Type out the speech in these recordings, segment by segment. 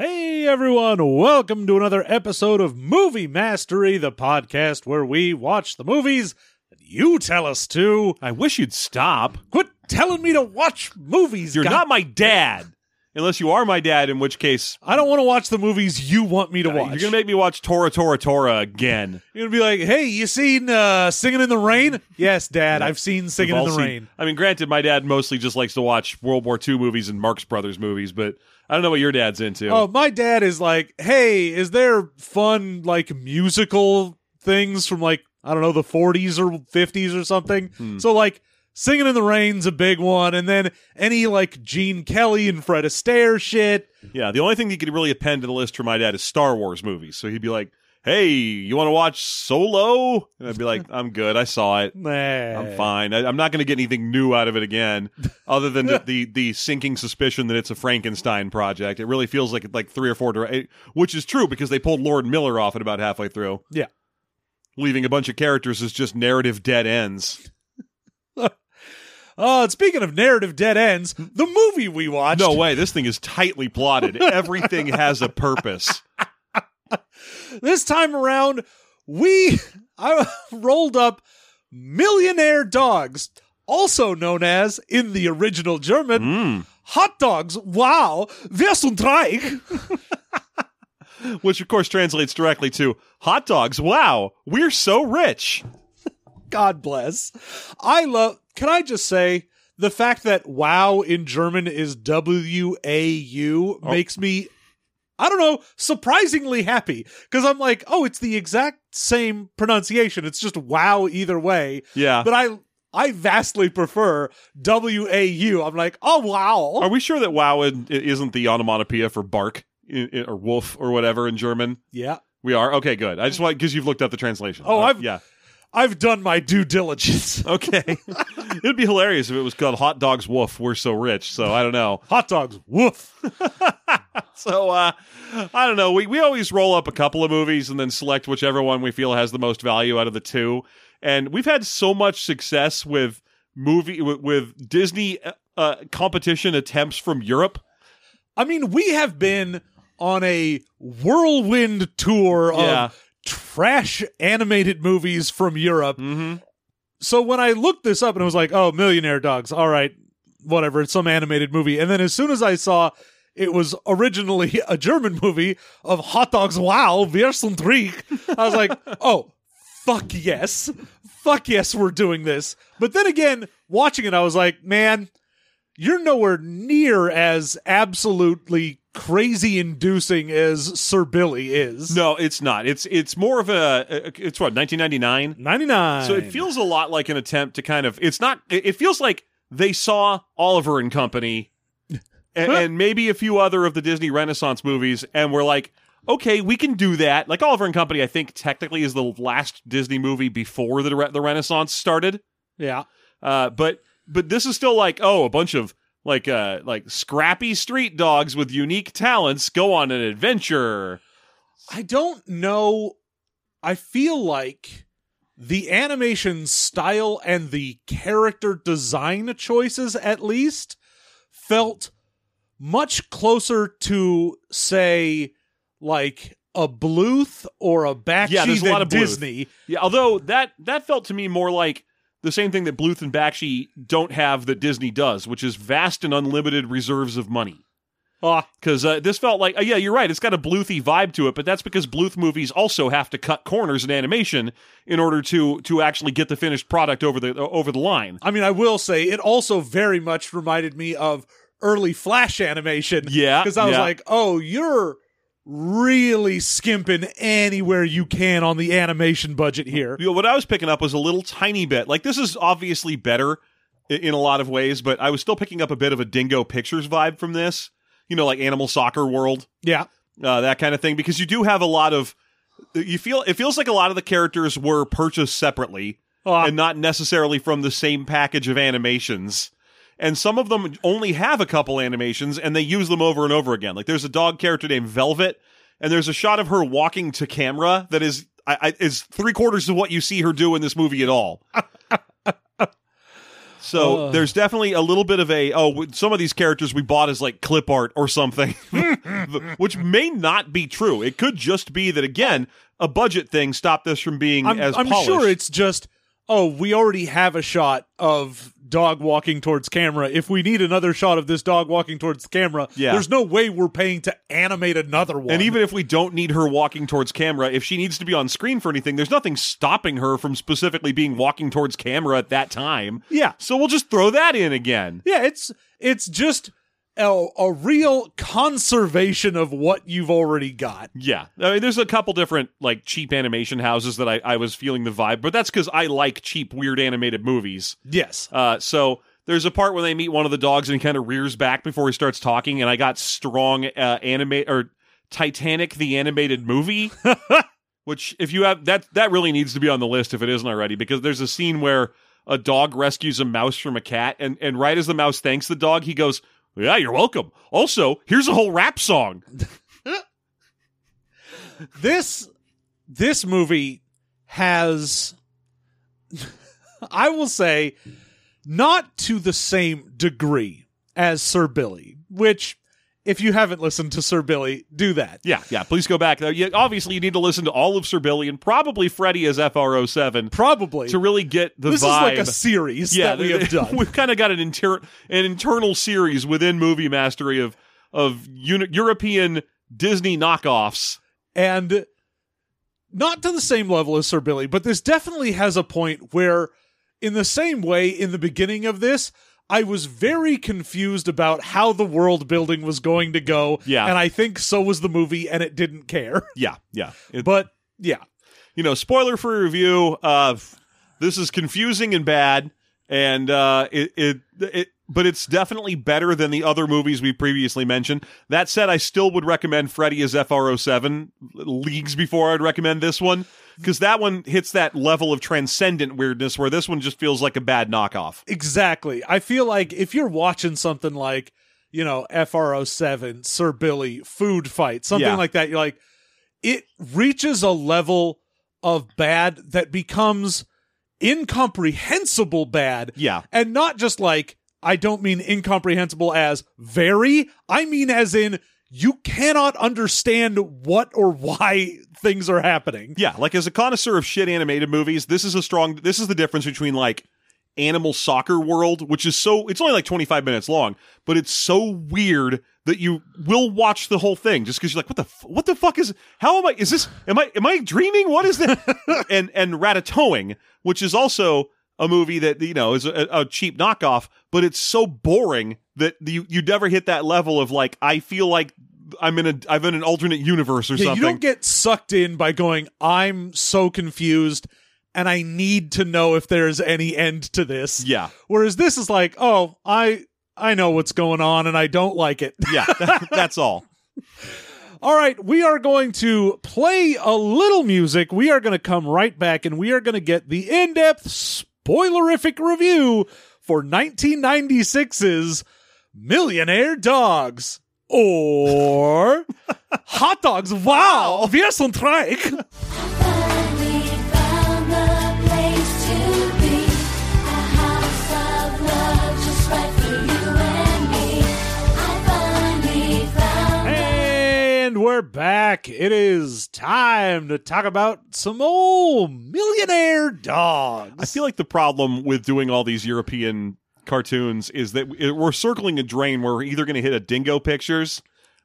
Hey everyone, welcome to another episode of Movie Mastery, the podcast where we watch the movies that you tell us to. I wish you'd stop. Quit telling me to watch movies. You're God- not my dad. Unless you are my dad, in which case I don't want to watch the movies you want me to watch. you're gonna make me watch Tora Tora Tora again. You're gonna be like, "Hey, you seen uh, Singing in the Rain?" Yes, Dad, I've seen Singing We've in all the seen- Rain. I mean, granted, my dad mostly just likes to watch World War II movies and Marx Brothers movies, but I don't know what your dad's into. Oh, my dad is like, "Hey, is there fun like musical things from like I don't know the 40s or 50s or something?" Hmm. So like Singing in the Rain's a big one, and then any like Gene Kelly and Fred Astaire shit. yeah, the only thing he could really append to the list for my dad is Star Wars movies. So he'd be like, "Hey, you want to watch Solo?" And I'd be like, "I'm good. I saw it. Nah. I'm fine. I, I'm not going to get anything new out of it again, other than the, the the sinking suspicion that it's a Frankenstein project. It really feels like like three or four, dire- which is true because they pulled Lord Miller off at about halfway through, Yeah. leaving a bunch of characters as just narrative dead ends. Oh, uh, and speaking of narrative dead ends, the movie we watched. No way, this thing is tightly plotted. Everything has a purpose. This time around, we I rolled up Millionaire Dogs, also known as in the original German Mm. hot dogs. Wow, wir sind reich? Which of course translates directly to hot dogs. Wow, we're so rich. God bless. I love. Can I just say the fact that "wow" in German is W A U Oh. makes me. I don't know, surprisingly happy because I'm like, oh, it's the exact same pronunciation. It's just "wow" either way. Yeah. but I I vastly prefer W A U. I'm like, oh wow. Are we sure that wow isn't the onomatopoeia for bark or wolf or whatever in German? yeah, We are okay. Good. I just want because you've looked up the translation. Oh, Uh, I've- yeah. I've done my due diligence. Okay. It'd be hilarious if it was called Hot Dogs Woof. We're so rich. So I don't know. Hot dogs, woof. So uh, I don't know. We we always roll up a couple of movies and then select whichever one we feel has the most value out of the two. And we've had so much success with movie with, with Disney uh, competition attempts from Europe. I mean, we have been on a whirlwind tour Yeah. of trash animated movies from Europe. Mm-hmm. So when I looked this up and I was like, oh, Millionaire Dogs, all right, whatever, it's some animated movie. And then as soon as I saw it was originally a German movie of hot dogs, wow, wir sind reich, I was like, oh, fuck yes. Fuck yes, we're doing this. But then again, watching it, I was like, man, you're nowhere near as absolutely crazy inducing as Sir Billi is. No, it's not. It's it's more of a. It's what 1999. 99. So it feels a lot like an attempt to kind of. It's not. It feels like they saw Oliver and Company, and, and maybe a few other of the Disney Renaissance movies, and we're like, okay, we can do that. Like Oliver and Company, I think technically is the last Disney movie before the Re- the Renaissance started. yeah. Uh, but but this is still like oh, a bunch of like uh like scrappy street dogs with unique talents go on an adventure. I don't know. I feel like the animation style and the character design choices, at least, felt much closer to, say, like a Bluth or a Bakshi Yeah, there's a lot of Bluth. Disney. Yeah, although that that felt to me more like the same thing that Bluth and Bakshi don't have that Disney does, which is vast and unlimited reserves of money. Ah, Because uh, this felt like, uh, yeah, you're right. It's got a Bluthy vibe to it, but that's because Bluth movies also have to cut corners in animation in order to to actually get the finished product over the over the line. I mean, I will say it also very much reminded me of early Flash animation. Yeah, Because I was yeah. like, oh, you're really skimping anywhere you can on the animation budget here. You know, what I was picking up was a little tiny bit. Like this is obviously better i- in a lot of ways, but I was still picking up a bit of a Dingo Pictures vibe from this. You know, like Animal Soccer World. Yeah. uh, that kind of thing, because you do have a lot of. You feel it feels like a lot of the characters were purchased separately Ah. and not necessarily from the same package of animations. And some of them only have a couple animations and they use them over and over again. Like there's a dog character named Velvet, and there's a shot of her walking to camera that is I, I, is three quarters of what you see her do in this movie at all. So Ugh. there's definitely a little bit of a oh some of these characters we bought as like clip art or something, which may not be true. It could just be that again a budget thing stopped this from being I'm, as I'm polished. sure it's just, oh, we already have a shot of dog walking towards camera. If we need another shot of this dog walking towards camera, Yeah. there's no way we're paying to animate another one. And even if we don't need her walking towards camera, if she needs to be on screen for anything, there's nothing stopping her from specifically being walking towards camera at that time. yeah, So we'll just throw that in again. yeah, it's it's just a, a real conservation of what you've already got. Yeah. I mean, there's a couple different, like, cheap animation houses that I, I was feeling the vibe, but that's because I like cheap, weird animated movies. Yes. Uh, so there's a part when they meet one of the dogs and he kind of rears back before he starts talking, and I got strong uh, animate or Titanic the animated movie, which if you have that that really needs to be on the list if it isn't already because there's a scene where a dog rescues a mouse from a cat, and and right as the mouse thanks the dog, he goes. Yeah, you're welcome. Also, here's a whole rap song. this this movie has I will say not to the same degree as Sir Billi, which if you haven't listened to Sir Billi, do that. Yeah, yeah. Please go back. Uh, yeah, obviously, you need to listen to all of Sir Billi and probably Freddie as FR07 Probably. to really get the this vibe. This is like a series yeah, that we have done. We've kind of got an inter- an internal series within Movie Mastery of of uni- European Disney knockoffs. and not to the same level as Sir Billi, but this definitely has a point where, in the same way, in the beginning of this, I was very confused about how the world building was going to go. Yeah. And I think so was the movie, and it didn't care. Yeah, yeah. It- But yeah. you know, spoiler free review. Uh, this is confusing and bad, and uh, it, it it but it's definitely better than the other movies we previously mentioned. That said, I still would recommend Freddie as FR07 leagues before I'd recommend this one because that one hits that level of transcendent weirdness where this one just feels like a bad knockoff. Exactly. I feel like if you're watching something like, you know, FR07, Sir Billi, Food Fight, something Yeah. like that, you're like, it reaches a level of bad that becomes incomprehensible bad. Yeah. And not just like, I don't mean incomprehensible as very, I mean as in you cannot understand what or why things are happening. Yeah, like as a connoisseur of shit animated movies, this is a strong. This is the difference between like Animal Soccer World, which is so it's only like twenty five minutes long, but it's so weird that you will watch the whole thing just because you're like, what the f- what the fuck is? How am I? Is this? Am I am I dreaming? What is that? and and Ratatouille, which is also a movie that you know is a, a cheap knockoff, but it's so boring that you you never hit that level of like I feel like. I'm in a I'm in an alternate universe or Yeah, something. you don't get sucked in by going, I'm so confused and I need to know if there's any end to this. yeah, Whereas this is like, oh, I I know what's going on and I don't like it. yeah, that- that's all. All right, we are going to play a little music. We are going to come right back and we are going to get the in-depth spoilerific review for 1996's Millionaire Dogs or Hot Dogs. Wow, wir sind reich. We're back. It is time to talk about some old millionaire dogs. I feel like the problem with doing all these European cartoons is that we- we're circling a drain where we're either going to hit a Dingo Pictures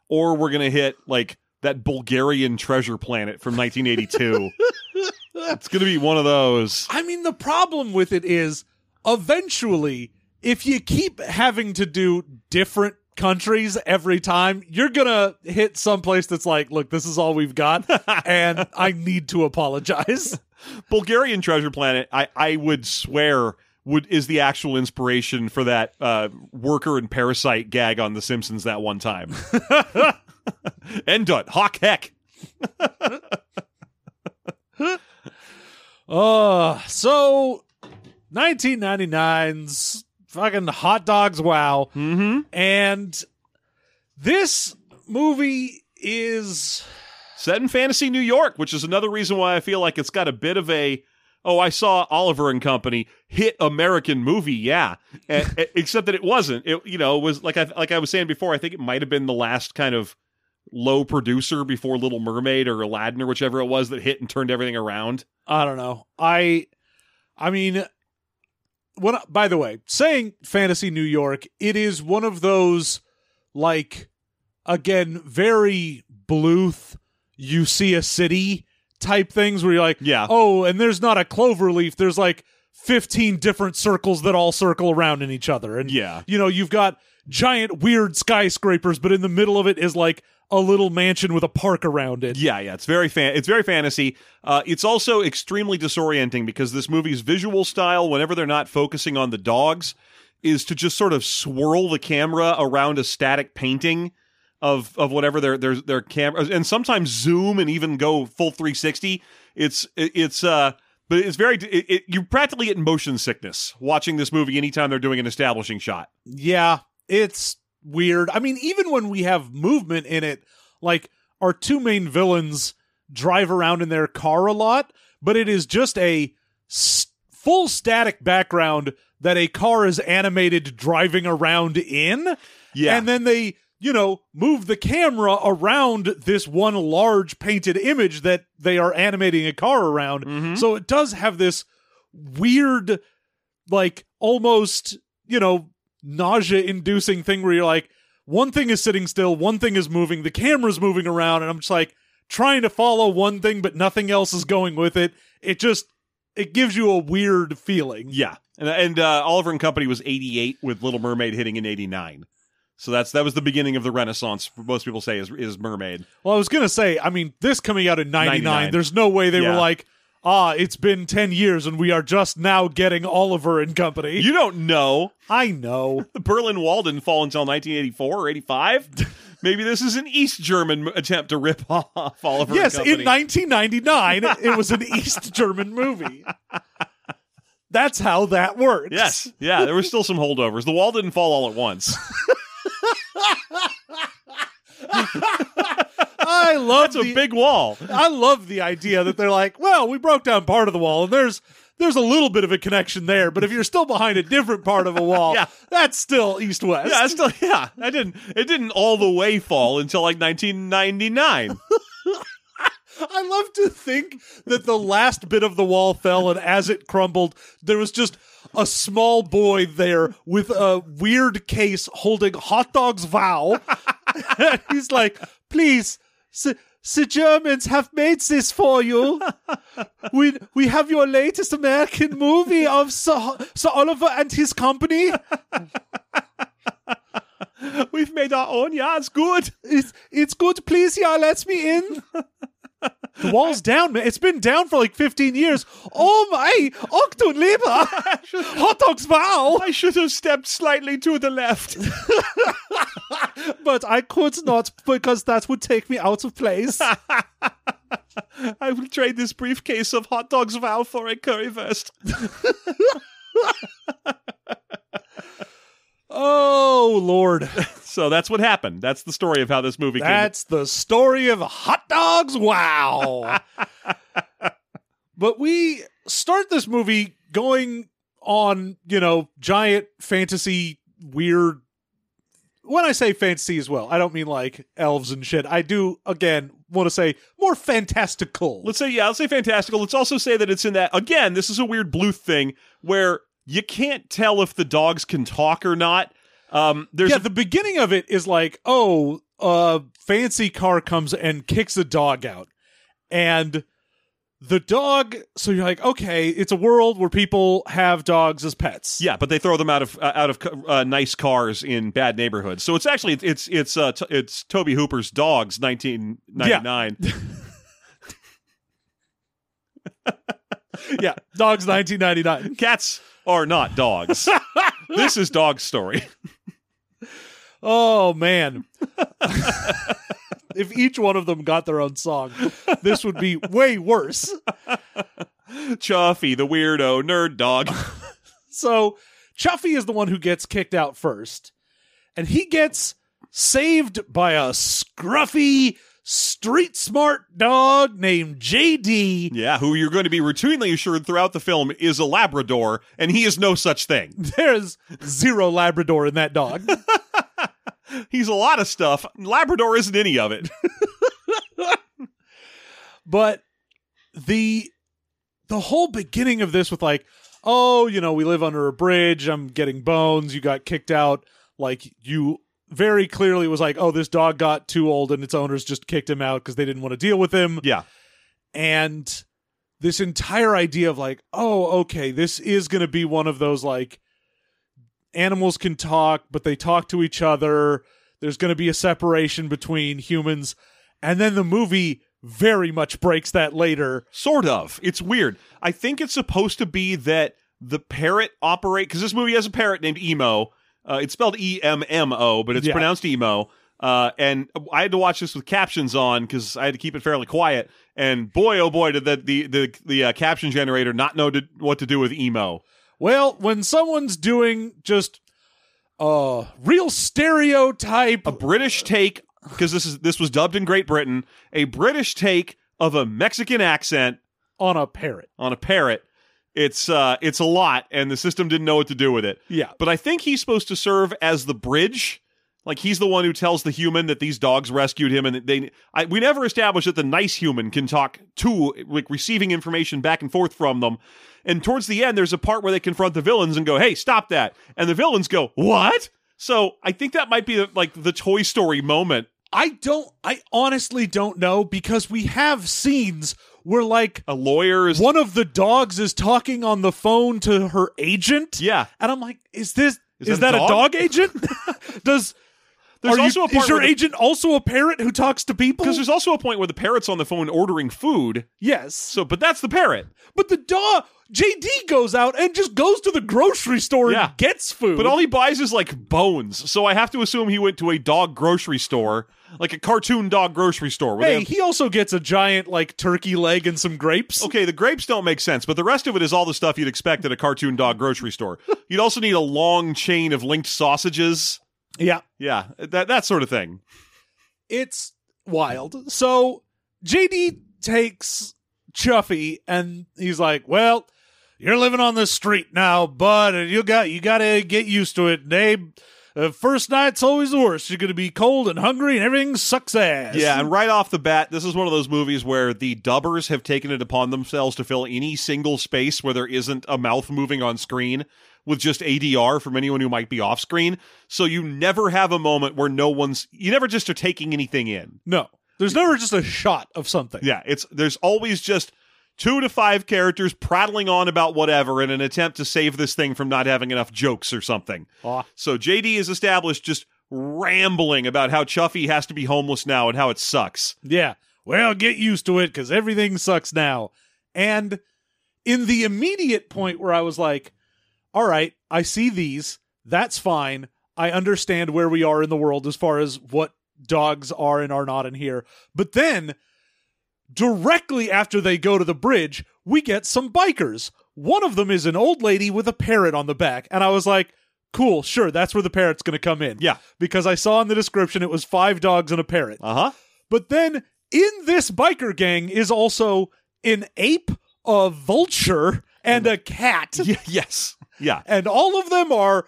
or we're going to hit like that Bulgarian treasure planet from 1982. it's going to be one of those. I mean, the problem with it is eventually, if you keep having to do different countries every time, you're gonna hit some place that's like, look, this is all we've got, and I need to apologize. Bulgarian treasure planet, I, I would swear would is the actual inspiration for that uh, worker and parasite gag on The Simpsons that one time. Endut, hawk heck. Uh, so 1999's fucking hot dogs wow. Mm-hmm. And this movie is Set in fantasy New York, which is another reason why I feel like it's got a bit of a oh, I saw Oliver and Company hit American movie, yeah. E- except that it wasn't. It you know it was like I like I was saying before. I think it might have been the last kind of low producer before Little Mermaid or Aladdin or whichever it was that hit and turned everything around. I don't know. I I mean when by the way, saying fantasy New York, it is one of those like again very Bluth you see a city type things where you're like, Yeah. oh, and there's not a clover leaf, there's like 15 different circles that all circle around in each other. And Yeah. you know, you've got giant weird skyscrapers, but in the middle of it is like a little mansion with a park around it. Yeah, yeah, it's very fan. It's very fantasy. Uh, it's also extremely disorienting because this movie's visual style, whenever they're not focusing on the dogs, is to just sort of swirl the camera around a static painting of of whatever their their their camera, and sometimes zoom and even go full three sixty. It's it's uh. But it's very, it, it, you practically get motion sickness watching this movie anytime they're doing an establishing shot. Yeah, it's weird. I mean, even when we have movement in it, like our two main villains drive around in their car a lot, but it is just a s- full static background that a car is animated driving around in. Yeah. And then they, you know, move the camera around this one large painted image that they are animating a car around. Mhm. So it does have this weird, like almost, you know, nausea inducing thing where you're like, one thing is sitting still, one thing is moving, the camera's moving around, and I'm just like trying to follow one thing, but nothing else is going with it. It just, it gives you a weird feeling. Yeah, and and uh, Oliver and Company was eighty eight with Little Mermaid hitting in eighty nine. So that's that was the beginning of the Renaissance. Most people say is is Mermaid. Well, I was gonna say, I mean, this coming out in '99, 99. there's no way they Yeah. were like, ah, it's been ten years and we are just now getting Oliver and Company. You don't know I know. the Berlin Wall didn't fall until nineteen eighty four or eighty five. Maybe this is an East German attempt to rip off Oliver. yes, in 1999, it was an East German movie. That's how that works. Yes, yeah, there were still some holdovers. The wall didn't fall all at once. I love That's a big wall. I love the idea that they're like, well, we broke down part of the wall, and there's there's a little bit of a connection there, but if you're still behind a different part of a wall, Yeah. that's still east west. Yeah, still yeah. I didn't. It didn't all the way fall until like nineteen ninety nine. I love to think that the last bit of the wall fell, and as it crumbled, there was just a small boy there with a weird case holding hot dogs vow. he's like, please, the, the Germans have made this for you. We we have your latest American movie of Sir, Sir Oliver and his company. We've made our own. Yeah, it's good. It's it's good. Please, yeah, let me in. The wall's down, man. It's been down for like 15 years. Oh my, Octon Leber, hot dogs vow. I should have stepped slightly to the left. But I could not because that would take me out of place. I will trade this briefcase of hot dogs vow for a currywurst. Oh Lord, So that's what happened. That's the story of how this movie came. that's the story of hot dogs. Wow. but we start this movie going on, you know, giant fantasy weird. When I say fantasy as well, I don't mean like elves and shit. I do again want to say more fantastical. Let's say, yeah, let's say fantastical. Let's also say that it's in that, again, this is a weird Bluth thing where you can't tell if the dogs can talk or not. Um, there's yeah, a- the beginning of it is like, oh, a fancy car comes and kicks a dog out. And the dog, so you're like, okay, it's a world where people have dogs as pets. yeah, but they throw them out of uh, out of uh, nice cars in bad neighborhoods. So it's actually it's it's uh, t- it's Tobe Hooper's dogs, 1999. Yeah, dogs 1999. Cats are not dogs. this is dog story. Oh, man. if each one of them got their own song, this would be way worse. Chuffy, the weirdo nerd dog. So Chuffy is the one who gets kicked out first, and he gets saved by a scruffy, street smart dog named JD. yeah, who you're going to be routinely assured throughout the film is a Labrador, and he is no such thing. There's zero Labrador in that dog. He's a lot of stuff. Labrador isn't any of it. but the the whole beginning of this with like oh you know we live under a bridge i'm getting bones you got kicked out like you very clearly was like oh this dog got too old and its owners just kicked him out because they didn't want to deal with him yeah. and this entire idea of like oh okay this is going to be one of those like animals can talk but they talk to each other there's going to be a separation between humans and then the movie very much breaks that later Sort of. It's weird. I think it's supposed to be that the parrot operate because this movie has a parrot named Emo. Uh, it's spelled E M M O, but it's Yeah. pronounced Emo. Uh, and I had to watch this with captions on because I had to keep it fairly quiet. And boy, oh boy, did the the the, the uh, caption generator not know to, what to do with Emo. Well, when someone's doing just a real stereotype, A British take because this is this was dubbed in Great Britain. A British take of a Mexican accent on a parrot. on a parrot. It's uh, it's a lot, and the system didn't know what to do with it. Yeah. But I think he's supposed to serve as the bridge. Like he's the one who tells the human that these dogs rescued him, and they. I, we never established that the nice human can talk to, like receiving information back and forth from them. And towards the end, there's a part where they confront the villains and go, "Hey, stop that!" And the villains go, "What?" So I think that might be like the Toy Story moment. I don't, I honestly don't know because we have scenes where, like, A lawyer is one of the dogs is talking on the phone to her agent. yeah. And I'm like, is this, Is is, that that, a a dog? dog agent? Does, There's are you- a part is your the- agent also a parrot who talks to people? Because there's also a point where the parrot's on the phone ordering food. yes. So, but that's the parrot. But the dog, JD goes out and just goes to the grocery store Yeah. and gets food. But all he buys is like bones. So I have to assume he went to a dog grocery store, like a cartoon dog grocery store. Hey, have- he also gets a giant like turkey leg and some grapes. okay, the grapes don't make sense, but the rest of it is all the stuff you'd expect at a cartoon dog grocery store. You'd also need a long chain of linked sausages. Yeah, Yeah, that that sort of thing. it's wild. So JD takes Chuffy and he's like, "Well, you're living on the street now, bud, and you got you got to get used to it, Dave. Uh, first night's always the worst. You're going to be cold and hungry, and everything sucks ass." Yeah, and right off the bat, this is one of those movies where the dubbers have taken it upon themselves to fill any single space where there isn't a mouth moving on screen with just ADR from anyone who might be off screen. So you never have a moment where no one's you never just are taking anything in. no, there's never just a shot of something. Yeah, it's there's always just two to five characters prattling on about whatever in an attempt to save this thing from not having enough jokes or something. Aw. So JD is established just rambling about how Chuffy has to be homeless now and how it sucks. Yeah. Well, get used to it because everything sucks now. And in the immediate point where I was like, all right, I see these. That's fine. I understand where we are in the world as far as what dogs are and are not in here. But then, directly after they go to the bridge, we get some bikers. One of them is an old lady with a parrot on the back. And I was like, cool, sure, that's where the parrot's going to come in. Yeah. Because I saw in the description it was five dogs and a parrot. Uh huh. But then in this biker gang is also an ape, a vulture, and a cat. Y- yes. Yeah. And all of them are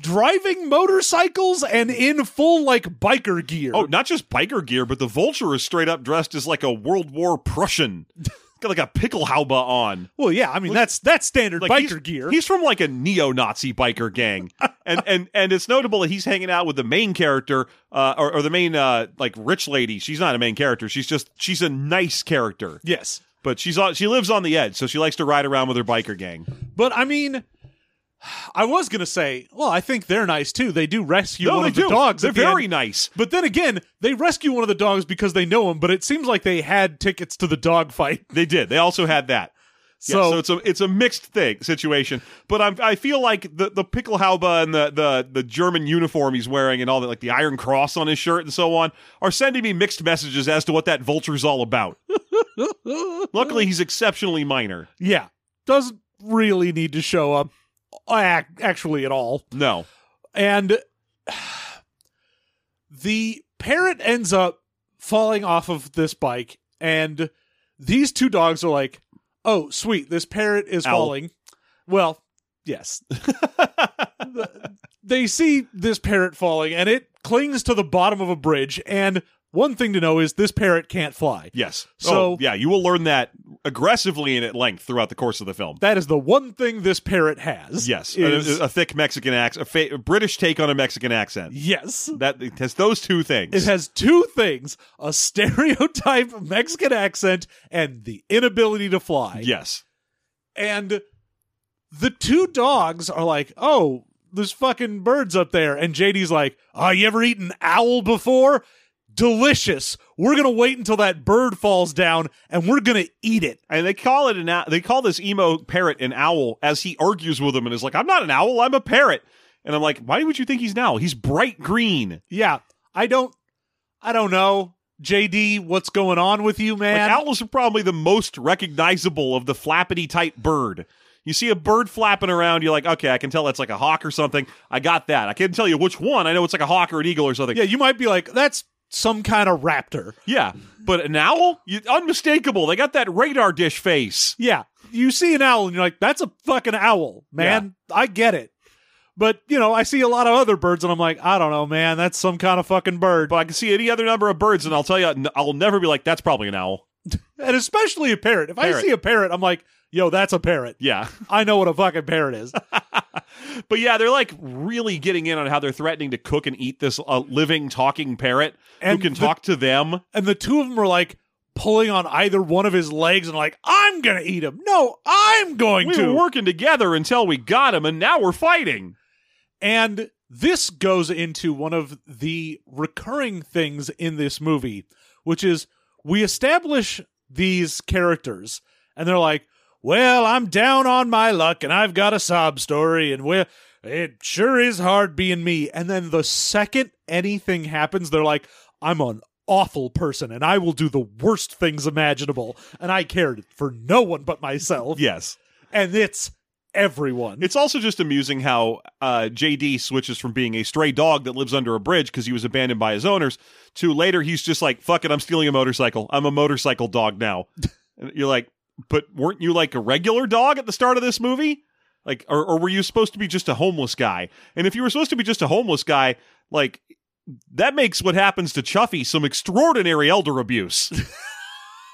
driving motorcycles and in full like biker gear. Oh, not just biker gear, but the vulture is straight up dressed as like a World War Prussian. Got like a pickelhaube on. well, yeah, I mean that's that's standard Like biker he's, gear. He's from like a neo-Nazi biker gang, and and and it's notable that he's hanging out with the main character, uh, or, or the main uh, like rich lady. She's not a main character. She's just she's a nice character, yes. But she's on, she lives on the edge, so she likes to ride around with her biker gang. But I mean I was gonna say, well, I think they're nice too. They do rescue No, one they of the dogs. They're at the very end. nice. But then again, they rescue one of the dogs because they know him, but it seems like they had tickets to the dog fight. They did. They also had that. Yeah, So, so it's a it's a mixed thing situation, but I'm I feel like the the Pickelhaube and the the the German uniform he's wearing and all that, like the Iron Cross on his shirt and so on, are sending me mixed messages as to what that vulture's all about. Luckily, he's exceptionally minor. yeah, doesn't really need to show up uh, ac- actually at all. No, And the parrot ends up falling off of this bike, and these two dogs are like, "Oh, sweet, this parrot is Ow. falling." Well, yes. they see this parrot falling, and it clings to the bottom of a bridge. And one thing to know is this parrot can't fly. yes. So- oh, yeah, you will learn that aggressively and at length throughout the course of the film. That is the one thing this parrot has. Yes, is- a, a thick Mexican accent, a, fa- a British take on a Mexican accent. yes. That it has those two things. It has two things a stereotype Mexican accent and the inability to fly. yes. And the two dogs are like, oh, there's fucking birds up there. And JD's like, oh, you ever eaten owl before? Delicious. We're going to wait until that bird falls down and we're going to eat it. And they call it an owl. They call this emo parrot an owl as he argues with him and is like, "I'm not an owl. I'm a parrot." And I'm like, "Why would you think he's an owl? He's bright green. Yeah. I don't, I don't know. JD, what's going on with you, Like man? owls are probably the most recognizable of the flappity type bird. You see a bird flapping around, you're like, okay, I can tell that's like a hawk or something. I got that. I can't tell you which one. I know it's like a hawk or an eagle or something. yeah, you might be like, that's some kind of raptor. Yeah. But an owl, you, unmistakable. They got that radar dish face. Yeah, you see an owl and you're like, that's a fucking owl, man. I get it. But, you know, I see a lot of other birds and I'm like, I don't know, man. That's some kind of fucking bird. But I can see any other number of birds, and I'll tell you, I'll never be like, that's probably an owl. and especially a parrot. If I see a parrot, I'm like, yo, that's a parrot. Yeah. I know what a fucking parrot is. But yeah, they're like really getting in on how they're threatening to cook and eat this uh, living, talking parrot And who can the- talk to them. and the two of them are like pulling on either one of his legs and like, I'm going to eat him. No, I'm going We to. We were working together until we got him, and now we're fighting. And this goes into one of the recurring things in this movie, which is we establish these characters and they're like, well, I'm down on my luck and I've got a sob story and well, it sure is hard being me. And then the second anything happens, they're like, I'm an awful person and I will do the worst things imaginable. And I cared for no one but myself. Yes. And it's everyone. It's also just amusing how uh, JD switches from being a stray dog that lives under a bridge because he was abandoned by his owners to later he's just like, fuck it, I'm stealing a motorcycle. I'm a motorcycle dog now. and you're like, but weren't you like a regular dog at the start of this movie? Like, or, or were you supposed to be just a homeless guy? And if you were supposed to be just a homeless guy, like, that makes what happens to Chuffy some extraordinary elder abuse.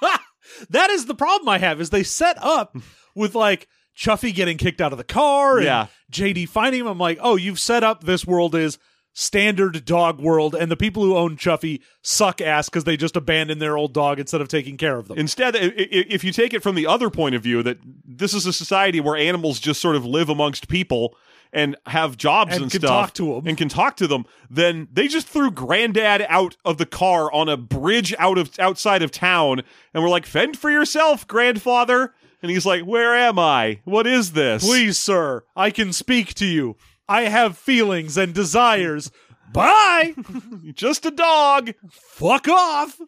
that is the problem I have is they set up with like Chuffy getting kicked out of the car and Yeah. JD finding him. I'm like, oh, you've set up this world is standard dog world, and the people who own Chuffy suck ass because they just abandon their old dog instead of taking care of them. Instead, if you take it from the other point of view, that this is a society where animals just sort of live amongst people and have jobs And and, can stuff talk to them. and can talk to them, then they just threw Granddad out of the car on a bridge out of outside of town, and we're like, "Fend for yourself, grandfather." And he's like, "Where am I? What is this?" Please, sir, I can speak to you. I have feelings and desires. Bye. just a dog. fuck off.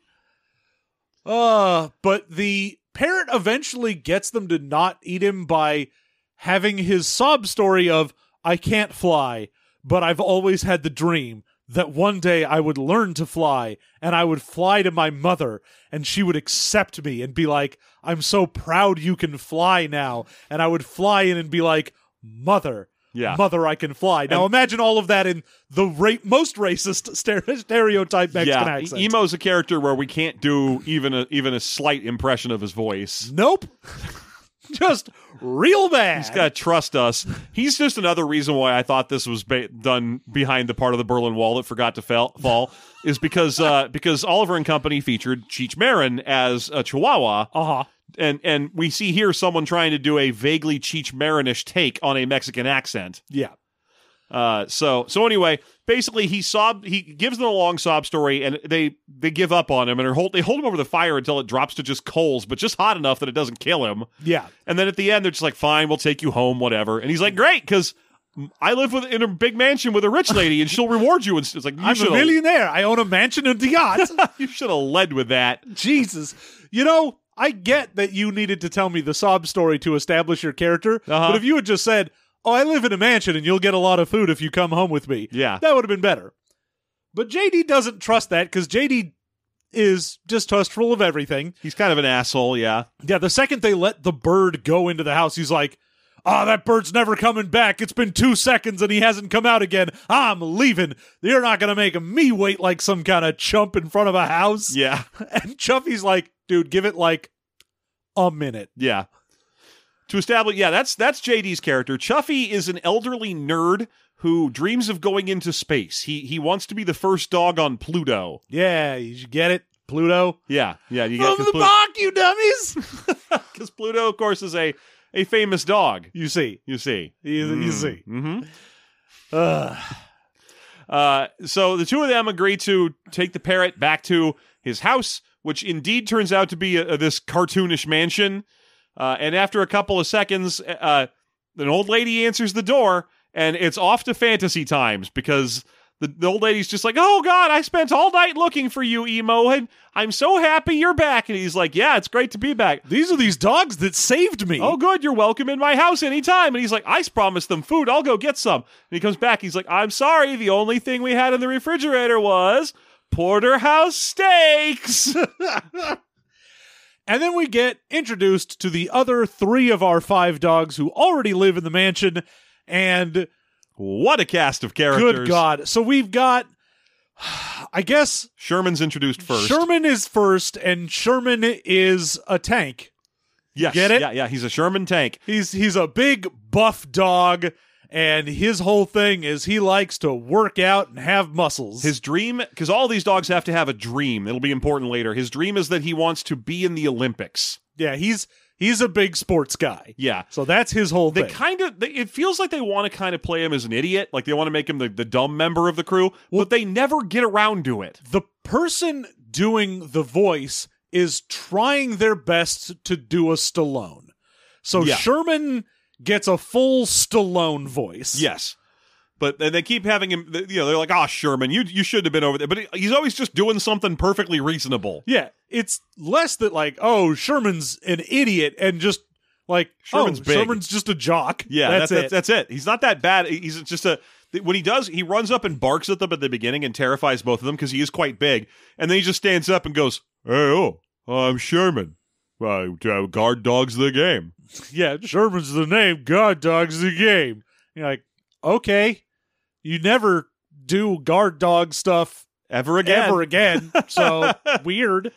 Uh, but the parrot eventually gets them to not eat him by having his sob story of I can't fly, but I've always had the dream that one day I would learn to fly and I would fly to my mother and she would accept me and be like, I'm so proud you can fly now. And I would fly in and be like, Mother, Yeah. mother, I can fly. Now imagine all of that in the ra- most racist stereotype Mexican yeah, accent. Emo's a character where we can't do even a even a slight impression of his voice. Nope. Just real bad. He's got to trust us. He's just another reason why I thought this was ba- done behind the part of the Berlin Wall that forgot to fell- fall is because uh, because Oliver and Company featured Cheech Marin as a Chihuahua, uh huh. And and we see here someone trying to do a vaguely Cheech Marinish take on a Mexican accent. Yeah. Uh, so so anyway, basically he sob he gives them a long sob story, and they they give up on him and hold they hold him over the fire until it drops to just coals, but just hot enough that it doesn't kill him. Yeah. And then at the end, they're just like, "Fine, we'll take you home, whatever." And he's like, "Great, because." I live with, in a big mansion with a rich lady, and she'll reward you. And it's like you I'm a millionaire. I own a mansion and a yacht. you should have led with that. Jesus. You know, I get that you needed to tell me the sob story to establish your character, Uh-huh. but if you had just said, "Oh, I live in a mansion and you'll get a lot of food if you come home with me," Yeah. that would have been better. But JD doesn't trust that because JD is distrustful of everything. He's kind of an asshole, yeah. Yeah, the second they let the bird go into the house, he's like, "Ah, that bird's never coming back. It's been two seconds and he hasn't come out again. I'm leaving. You're not gonna make me wait like some kind of chump in front of a house." Yeah. And Chuffy's like, "Dude, give it like a minute." Yeah. To establish, yeah, that's that's JD's character. Chuffy is an elderly nerd who dreams of going into space. He he wants to be the first dog on Pluto. Yeah, you get it, Pluto. Yeah, yeah, you From the bark, you dummies. because Pluto, of course, is a a famous dog. you see, You see, you, you see. hmm Ugh. Uh, so the two of them agree to take the parrot back to his house, which indeed turns out to be a, a- this cartoonish mansion. Uh, and after a couple of seconds, uh, an old lady answers the door, and it's off to fantasy times because the, the old lady's just like, "Oh God, I spent all night looking for you, emo, and I'm so happy you're back." And he's like, "Yeah, it's great to be back." These are these dogs that saved me. Oh, good. You're welcome in my house anytime. And he's like, I promised them food. I'll go get some. And he comes back. He's like, I'm sorry. The only thing we had in the refrigerator was porterhouse steaks. And then we get introduced to the other three of our five dogs who already live in the mansion. And what a cast of characters. good God. So we've got, I guess, Sherman's introduced first. Sherman is first, and Sherman is a tank. Yes. Get it? Yeah, yeah. He's a Sherman tank. He's he's a big buff dog, and his whole thing is he likes to work out and have muscles. His dream, because all these dogs have to have a dream. It'll be important later. His dream is that he wants to be in the Olympics. yeah, he's he's a big sports guy. Yeah. So that's his whole They thing. kind of, it feels like they want to kind of play him as an idiot. Like they want to make him the, the dumb member of the crew, but they never get around to it. the person doing the voice is trying their best to do a Stallone. So Yeah. Sherman gets a full Stallone voice. Yes. But and they keep having him, you know, they're like, oh, Sherman, you you should have been over there. But he's always just doing something perfectly reasonable. Yeah, it's less that like, oh, Sherman's an idiot and just like Sherman's oh, big. Sherman's just a jock. Yeah, that's, that's, it. That's, that's it. He's not that bad. He's just a, when he does, he runs up and barks at them at the beginning and terrifies both of them because he is quite big. And then he just stands up and goes, hey, oh, I'm Sherman. Uh, guard dogs the game. yeah, Sherman's the name. Guard dog's the game. You're like, okay, you never do guard dog stuff Ever again. ever again. So weird.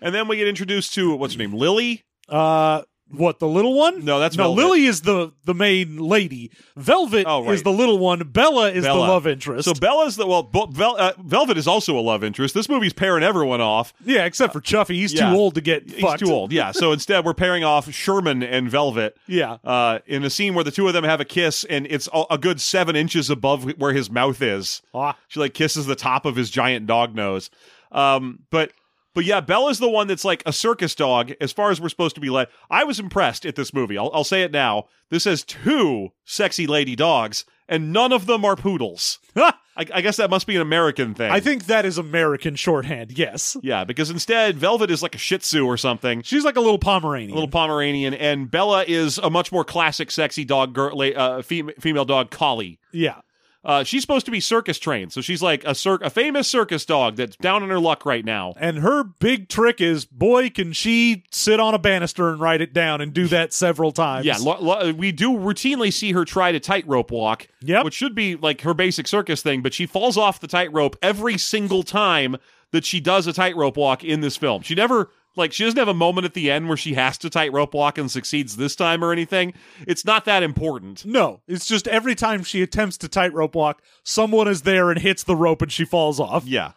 And then we get introduced to, what's her name, Lily? Uh, what the little one? No, that's no. Velvet. Lily is the the main lady. Velvet Oh, right. is the little one. Bella is Bella. the love interest. So Bella's the, well, Bo- Vel, uh, Velvet is also a love interest. This movie's pairing everyone off. yeah, except for Chuffy, he's yeah. too old to get He's fucked. too old. Yeah. So instead, we're pairing off Sherman and Velvet. Yeah, uh, in a scene where the two of them have a kiss, and it's a, a good seven inches above where his mouth is. Ah. She like kisses the top of his giant dog nose. Um, but but yeah, Bella's the one that's like a circus dog as far as we're supposed to be led. I was impressed at this movie. I'll, I'll say it now. This has two sexy lady dogs, and none of them are poodles. I, I guess that must be an American thing. I think that is American shorthand. Yes, yeah, because instead Velvet is like a Shih Tzu or something. she's like a little Pomeranian. A little Pomeranian, and Bella is a much more classic, sexy dog, girl, uh, fem- female dog, collie. yeah, Uh, she's supposed to be circus trained, so she's like a cir- a famous circus dog that's down on her luck right now. and her big trick is, boy, can she sit on a banister and write it down and do that several times. Yeah, lo- lo- we do routinely see her try to tightrope walk, Yep. which should be like her basic circus thing, but she falls off the tightrope every single time that she does a tightrope walk in this film. She never like she doesn't have a moment at the end where she has to tightrope walk and succeeds this time or anything. It's not that important. No, it's just every time she attempts to tightrope walk, someone is there and hits the rope and she falls off. Yeah.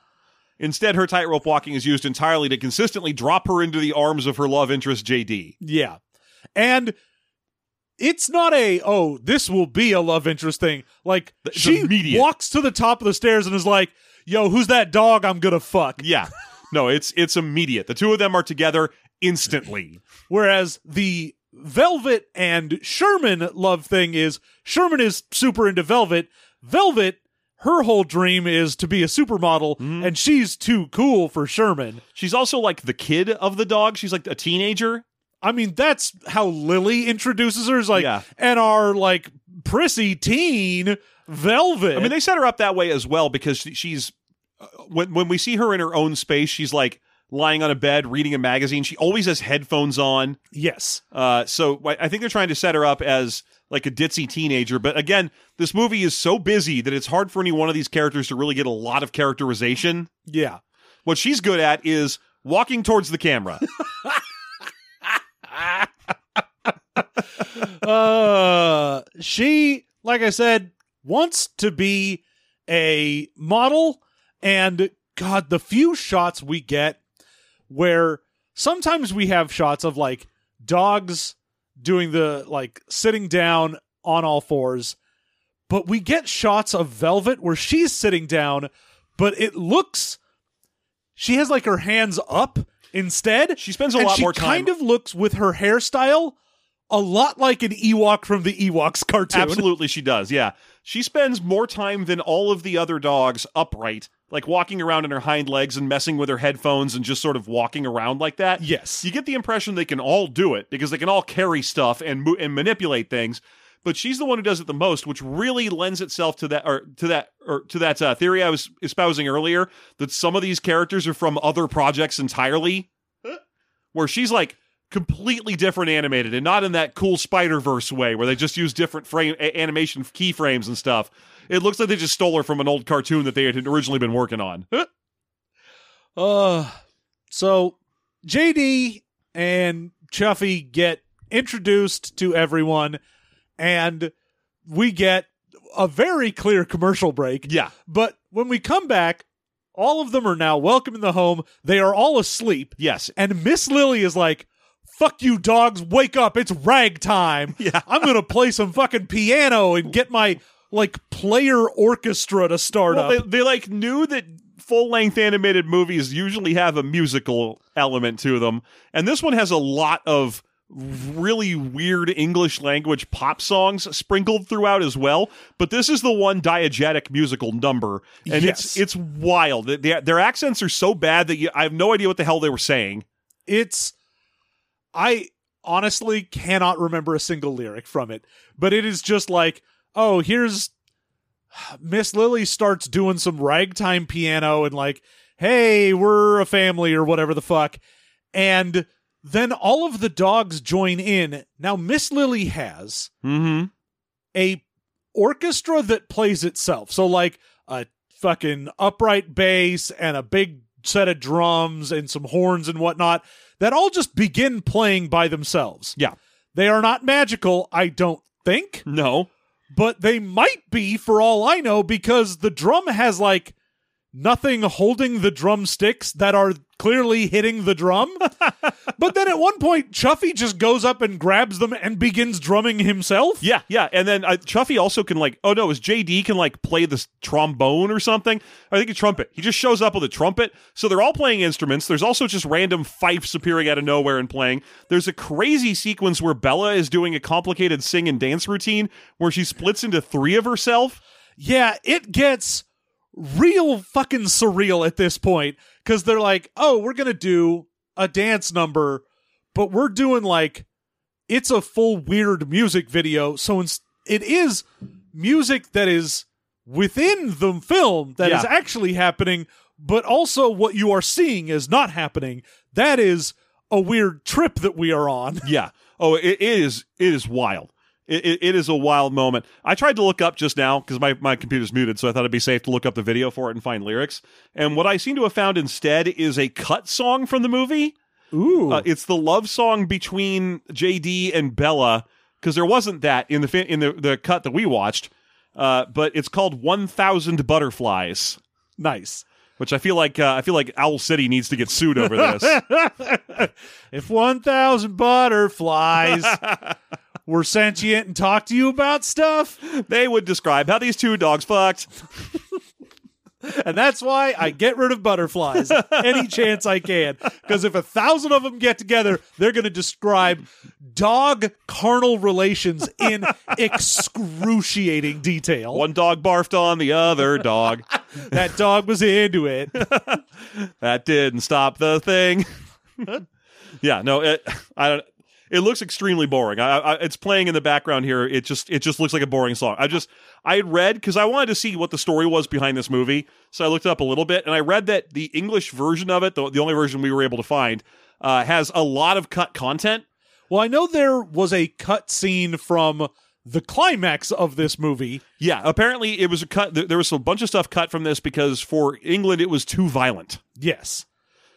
Instead, her tightrope walking is used entirely to consistently drop her into the arms of her love interest, JD. Yeah. And it's not a oh this will be a love interest thing. Like It's she immediate. walks to the top of the stairs and is like, "Yo, who's that dog? I'm gonna fuck." Yeah. No, it's it's immediate. The two of them are together instantly. Whereas the Velvet and Sherman love thing is Sherman is super into Velvet. Velvet, her whole dream is to be a supermodel, mm-hmm. and she's too cool for Sherman. She's also like the kid of the dog. She's like a teenager. I mean, that's how Lily introduces her. Is like, Yeah. and our like prissy teen Velvet. I mean, they set her up that way as well because she's uh, when when we see her in her own space, she's like lying on a bed reading a magazine. She always has headphones on. yes, Uh, so I I think they're trying to set her up as like a ditzy teenager. But again, this movie is so busy that it's hard for any one of these characters to really get a lot of characterization. yeah. What she's good at is walking towards the camera. uh she like i said wants to be a model and god the few shots we get where sometimes we have shots of like dogs doing the like sitting down on all fours but we get shots of velvet where she's sitting down but it looks she has like her hands up instead She spends a lot more time. kind of looks with her hairstyle a lot like an Ewok from the Ewoks cartoon. Absolutely, she does. Yeah. She spends more time than all of the other dogs upright, like walking around on her hind legs and messing with her headphones and just sort of walking around like that. Yes. You get the impression they can all do it because they can all carry stuff and mo- and manipulate things. But she's the one who does it the most, which really lends itself to that or to that or to that uh, theory I was espousing earlier that some of these characters are from other projects entirely, where she's like completely different animated and not in that cool Spider Verse way where they just use different frame a- animation keyframes and stuff. It looks like they just stole her from an old cartoon that they had originally been working on. Uh so JD and Chuffy get introduced to everyone and we get a very clear commercial break. yeah, But when we come back, all of them are now welcome in the home. They are all asleep. yes, And Miss Lily is like, fuck you dogs, wake up, it's ragtime. Yeah. I'm gonna play some fucking piano and get my like player orchestra to start Well, up. they, they like knew that full length animated movies usually have a musical element to them, and this one has a lot of really weird English language pop songs sprinkled throughout as well. But this is the one diegetic musical number, and it's Yes. it's wild. They- they- their accents are so bad that you, I have no idea what the hell they were saying. it's I honestly cannot remember a single lyric from it, but it is just like, oh, here's Miss Lily starts doing some ragtime piano and like, hey, we're a family or whatever the fuck. And then all of the dogs join in. Now Miss Lily has Mm-hmm. a orchestra that plays itself. So like a fucking upright bass and a big set of drums and some horns and whatnot that all just begin playing by themselves. Yeah. They are not magical, I don't think, No. But they might be for all I know because the drum has like nothing holding the drumsticks that are clearly hitting the drum. but then at one point, Chuffy just goes up and grabs them and begins drumming himself. Yeah, yeah, and then uh, Chuffy also can like, oh no, is JD can like play this trombone or something? I think a trumpet. He just shows up with a trumpet. So they're all playing instruments. There's also just random fifes appearing out of nowhere and playing. There's a crazy sequence where Bella is doing a complicated sing and dance routine where she splits into three of herself. Yeah, it gets real fucking surreal at this point because they're like, oh, we're going to do a dance number, but we're doing like, it's a full weird music video. So it's, it is music that is within the film that is Yeah. actually happening, but also what you are seeing is not happening. That is a weird trip that we are on. Yeah. Oh, it, it is. It is wild. It, it, it is a wild moment. I tried to look up just now because my, my computer's muted, so I thought it'd be safe to look up the video for it and find lyrics. And what I seem to have found instead is a cut song from the movie. Ooh. Uh, it's the love song between JD and Bella because there wasn't that in the fi- in the, the cut that we watched. Uh, but it's called One Thousand Butterflies, nice. which I feel like uh, I feel like Owl City needs to get sued over this. if 1,000 butterflies were sentient and talked to you about stuff. They would describe how these two dogs fucked. And that's why I get rid of butterflies any chance I can. Because if a thousand of them get together, they're going to describe dog carnal relations in excruciating detail. One dog barfed on the other dog. That dog was into it. That didn't stop the thing. yeah, no, it, I don't. It looks extremely boring. I, I, it's playing in the background here. It just it just looks like a boring song. I just I had read because I wanted to see what the story was behind this movie, so I looked it up a little bit, and I read that the English version of it, the, the only version we were able to find, uh, has a lot of cut content. Well, I know there was a cut scene from the climax of this movie. Yeah, apparently it was a cut. There there was a bunch of stuff cut from this because for England it was too violent. Yes.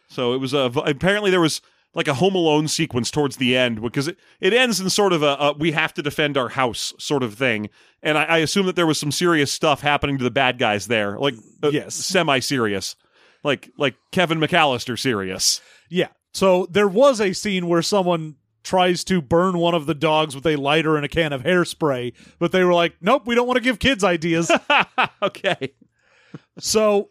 So it was a apparently there was like a Home Alone sequence towards the end because it, it ends in sort of a, a we have to defend our house sort of thing, and I, I assume that there was some serious stuff happening to the bad guys there, like uh, Yes. semi serious, like like Kevin McAllister serious. Yeah. So there was a scene where someone tries to burn one of the dogs with a lighter and a can of hairspray, but they were like, nope, we don't want to give kids ideas. okay, so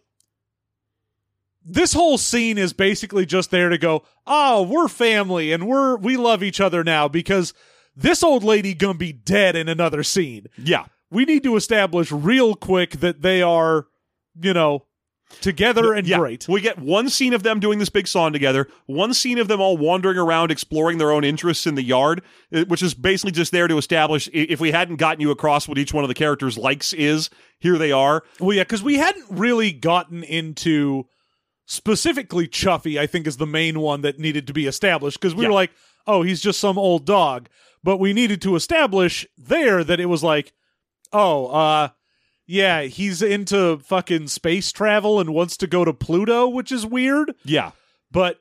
this whole scene is basically just there to go, oh, we're family and we're we love each other now because this old lady gonna be dead in another scene. yeah, We need to establish real quick that they are, you know, together and yeah. great. We get one scene of them doing this big song together, one scene of them all wandering around exploring their own interests in the yard, uh, which is basically just there to establish if we hadn't gotten you across what each one of the characters likes is, here they are. Well, yeah, because we hadn't really gotten into specifically Chuffy. I think is the main one that needed to be established because we Yeah. were like, oh, he's just some old dog, but we needed to establish there that it was like, oh, uh, yeah, he's into fucking space travel and wants to go to Pluto, which is weird, Yeah. but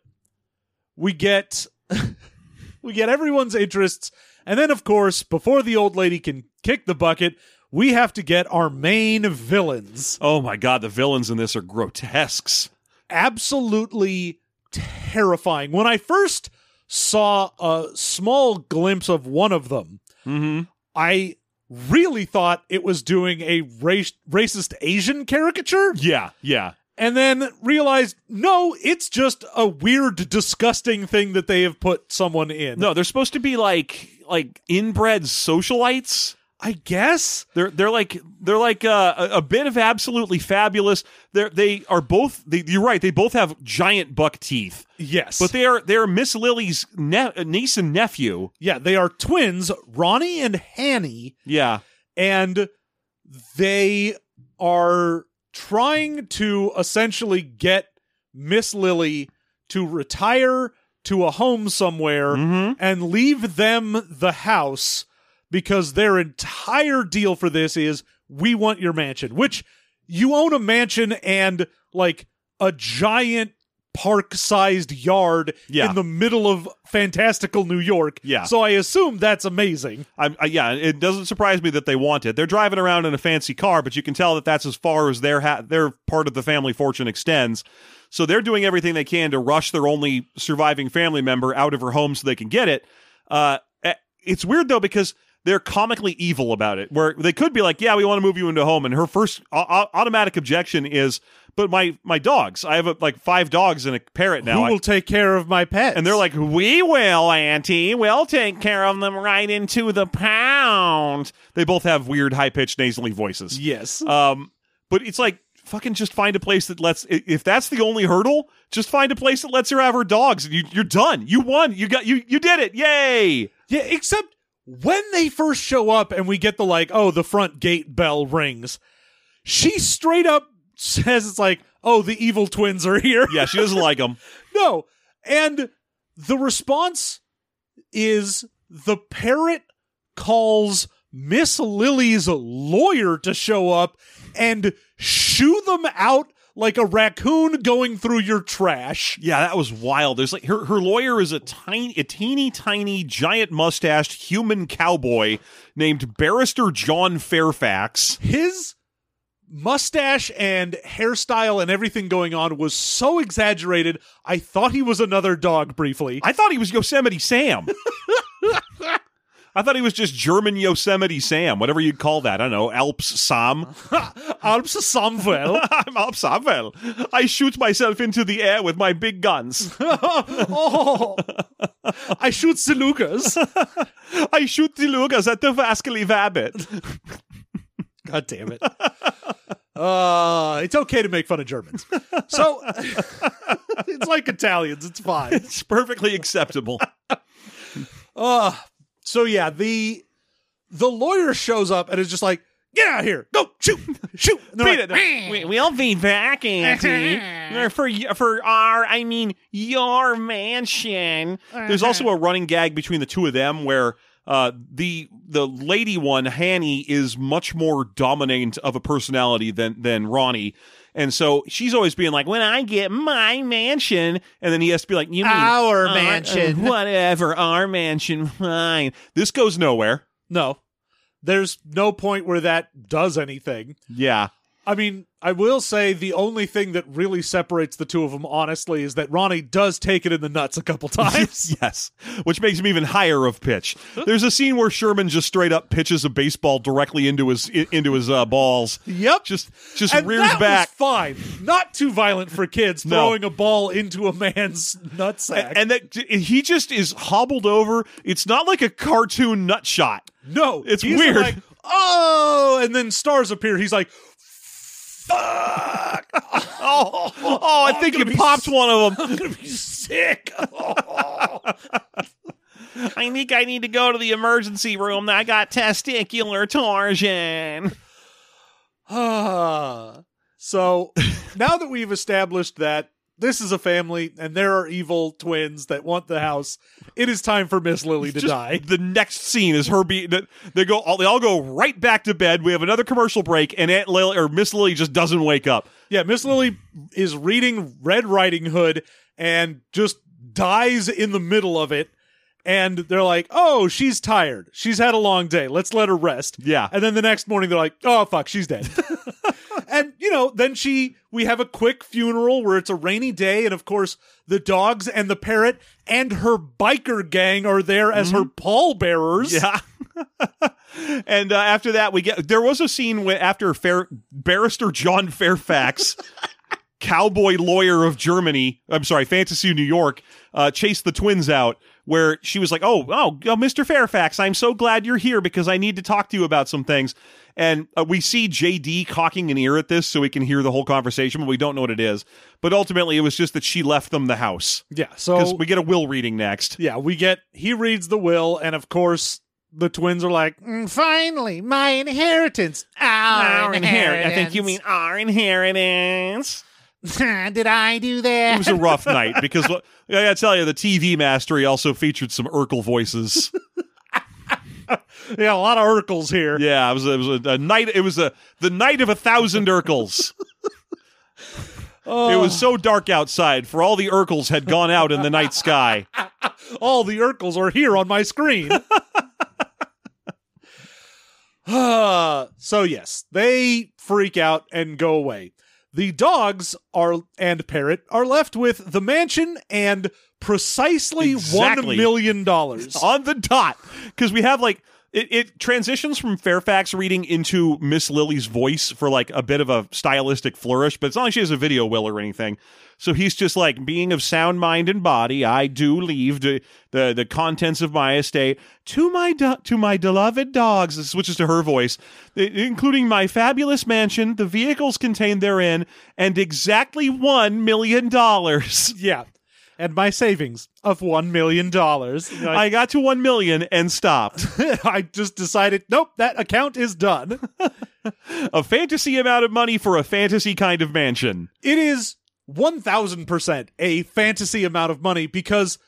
we get we get everyone's interests, and then of course, before the old lady can kick the bucket. We have to get our main villains. Oh my god, the villains in this are grotesques. Absolutely terrifying. When I first saw a small glimpse of one of them, Mm-hmm. I really thought it was doing a race- racist Asian caricature, Yeah, yeah. and then realized no, it's just a weird, disgusting thing that they have put someone in. No, they're supposed to be like like inbred socialites. I guess. They're they're like they're like uh, a, a bit of absolutely fabulous. They're they are both. They, you're right. They both have giant buck teeth, Yes. but they are they are Miss Lily's ne- niece and nephew. yeah, they are twins, Ronnie and Hanny. Yeah, and they are trying to essentially get Miss Lily to retire to a home somewhere Mhm. and leave them the house because their entire deal for this is we want your mansion, which you own a mansion and like a giant park sized yard Yeah. in the middle of fantastical New York. Yeah. So I assume that's amazing. I'm, I, yeah. It doesn't surprise me that they want it. They're driving around in a fancy car, but you can tell that that's as far as their ha- their part of the family fortune extends. So they're doing everything they can to rush their only surviving family member out of her home so they can get it. Uh, eh, it's weird though because they're comically evil about it. Where they could be like, "Yeah, we want to move you into home," and her first au- automatic objection is, "But my my dogs. I have uh like five dogs and a parrot now." Who I- will take care of my pets? and they're like, "We will, Auntie. We'll take care of them right into the pound." They both have weird, high pitched, nasally voices. yes. Um, but it's like fucking just find a place that lets. If that's the only hurdle, just find a place that lets her have her dogs, and you, you're done. You won. You got you. You did it. Yay! Yeah, except when they first show up and we get the like, oh, the front gate bell rings, she straight up says it's like, oh, the evil twins are here. Yeah, she doesn't like them. no. And the response is the parrot calls Miss Lily's lawyer to show up and shoo them out like a raccoon going through your trash. Yeah, that was wild. There's like her her lawyer is a tiny, a teeny tiny, giant mustached human cowboy named Barrister John Fairfax. his mustache and hairstyle and everything going on was so exaggerated. I thought he was another dog briefly. I thought he was Yosemite Sam. I thought he was just German Yosemite Sam, whatever you'd call that. I don't know, Alps Sam. Alps Samvel. I'm Alps Samvel. I shoot myself into the air with my big guns. oh, I shoot Salukas. I shoot the Lugas at the Vascally Vabbit. God damn it. Uh, it's okay to make fun of Germans. So it's like Italians. It's fine. It's perfectly acceptable. Uh, so yeah, the the lawyer shows up and is just like, "Get out of here! Go shoot, shoot!" And they're like, we, we'll be back, Auntie. for for our, I mean, your mansion. There's also a running gag between the two of them where uh, the the lady one, Hanny, is much more dominant of a personality than than Ronnie. And so she's always being like, "When I get my mansion," and then he has to be like, "You mean Our uh, mansion." uh, whatever, our mansion, fine." This goes nowhere. no, there's no point where that does anything. Yeah, I mean, I will say the only thing that really separates the two of them, honestly, is that Ronnie does take it in the nuts a couple times. yes, which makes him even higher of pitch. There's a scene where Sherman just straight up pitches a baseball directly into his into his uh, balls. yep. Just just and rears back. fine. Not too violent for kids No. throwing a ball into a man's nutsack. and that he just is hobbled over. It's not like a cartoon nut shot. no, It's he's weird. Like, oh, and then stars appear. He's like, "Fuck! Oh, oh! I think be popped one of them. I'm gonna be sick." Oh. I think I need to go to the emergency room. I got testicular torsion. So now that we've established that this is a family and there are evil twins that want the house, it is time for Miss Lily to Just die. The next scene is her being. They go. All, they all go right back to bed. We have another commercial break, and Aunt Lily or Miss Lily just doesn't wake up. Yeah, Miss Lily is reading Red Riding Hood and just dies in the middle of it. And they're like, oh, she's tired. She's had a long day. Let's let her rest. Yeah. And then the next morning, they're like, oh, fuck, she's dead. and, you know, then she, we have a quick funeral where it's a rainy day. And of course, the dogs and the parrot and her biker gang are there as her pallbearers. Yeah. and uh, after that, we get there was a scene where after Fair, barrister John Fairfax, cowboy lawyer of Germany, I'm sorry, Fantasy New York, uh, chased the twins out. Where she was like, "Oh, oh, oh, Mr. Fairfax, I'm so glad you're here because I need to talk to you about some things." And uh, we see JD cocking an ear at this so we can hear the whole conversation, but we don't know what it is. But ultimately, it was just that she left them the house Yeah. So, we get a will reading next. yeah, we get, he reads the will. And of course, the twins are like, "Mm, finally, my inheritance. Our, inheritance I think you mean our inheritance. Did I do that? It was a rough night because I gotta tell you, the TV mastery also featured some Urkel voices. yeah, a lot of Urkels here. Yeah, it was it was a, a night. It was a the night of a thousand Urkels. Oh, It was so dark outside, for all the Urkels had gone out in the night sky. all the Urkels are here on my screen. So yes, they freak out and go away. The dogs are and parrot are left with the mansion and precisely Exactly. one million dollars. on the dot because we have like it, it transitions from Fairfax reading into Miss Lily's voice for like a bit of a stylistic flourish, but it's not like she has a video will or anything. So he's just like, being of sound mind and body, I do leave the the, the contents of my estate to my do- to my beloved dogs. It switches to her voice, including my fabulous mansion, the vehicles contained therein, and exactly one million dollars. Yeah, and my savings of one million dollars. I got to one million and stopped. I just decided, nope, that account is done. a fantasy amount of money for a fantasy kind of mansion. It is 1000% a fantasy amount of money because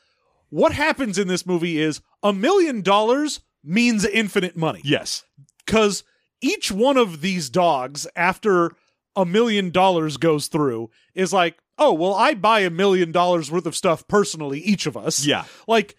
what happens in this movie is a million dollars means infinite money. Yes. Because each one of these dogs, after a million dollars goes through, is like, oh, well, I buy a million dollars worth of stuff personally, each of us. Yeah. Like,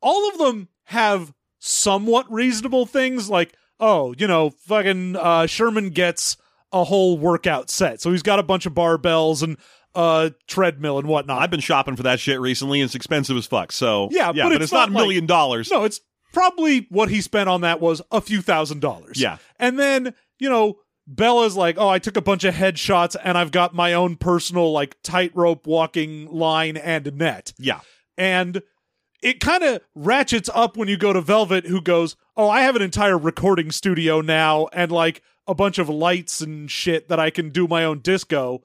all of them have somewhat reasonable things, like, oh, you know, fucking uh, Sherman gets a whole workout set. So he's got a bunch of barbells and a treadmill and whatnot. I've been shopping for that shit recently and it's expensive as fuck. So Yeah, yeah, but but, it's it's, not a not like- million dollars. no, it's probably what he spent on that was a few thousand dollars. Yeah. And then, you know, Bella's like, oh, I took a bunch of headshots and I've got my own personal, like, tightrope walking line and net. Yeah. And it kind of ratchets up when you go to Velvet, who goes, oh, I have an entire recording studio now and, like, a bunch of lights and shit that I can do my own disco.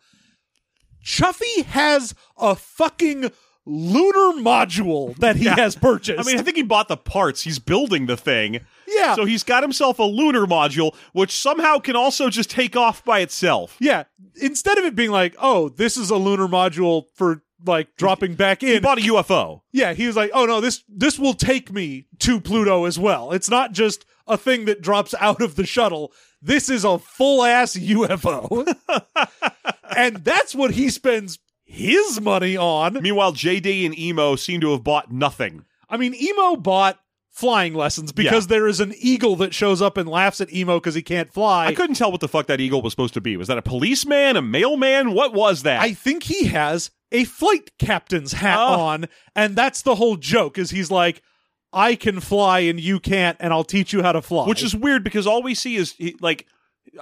Chuffy has a fucking lunar module that he Yeah. has purchased. I mean, I think he bought the parts. He's building the thing. yeah. So he's got himself a lunar module, which somehow can also just take off by itself. Yeah. Instead of it being like, oh, this is a lunar module for like dropping back in. He bought a UFO. yeah, he was like, oh no, this this will take me to Pluto as well. It's not just a thing that drops out of the shuttle. This is a full ass UFO. and that's what he spends his money on. Meanwhile, JD and Emo seem to have bought nothing. I mean, Emo bought flying lessons because there is an eagle that shows up and laughs at Emo because he can't fly. I couldn't tell what the fuck that eagle was supposed to be. Was that a policeman, a mailman? What was that? I think he has a flight captain's hat Oh. on, and that's the whole joke. Is he's like, I can fly and you can't, and I'll teach you how to fly. Which is weird because all we see is he, like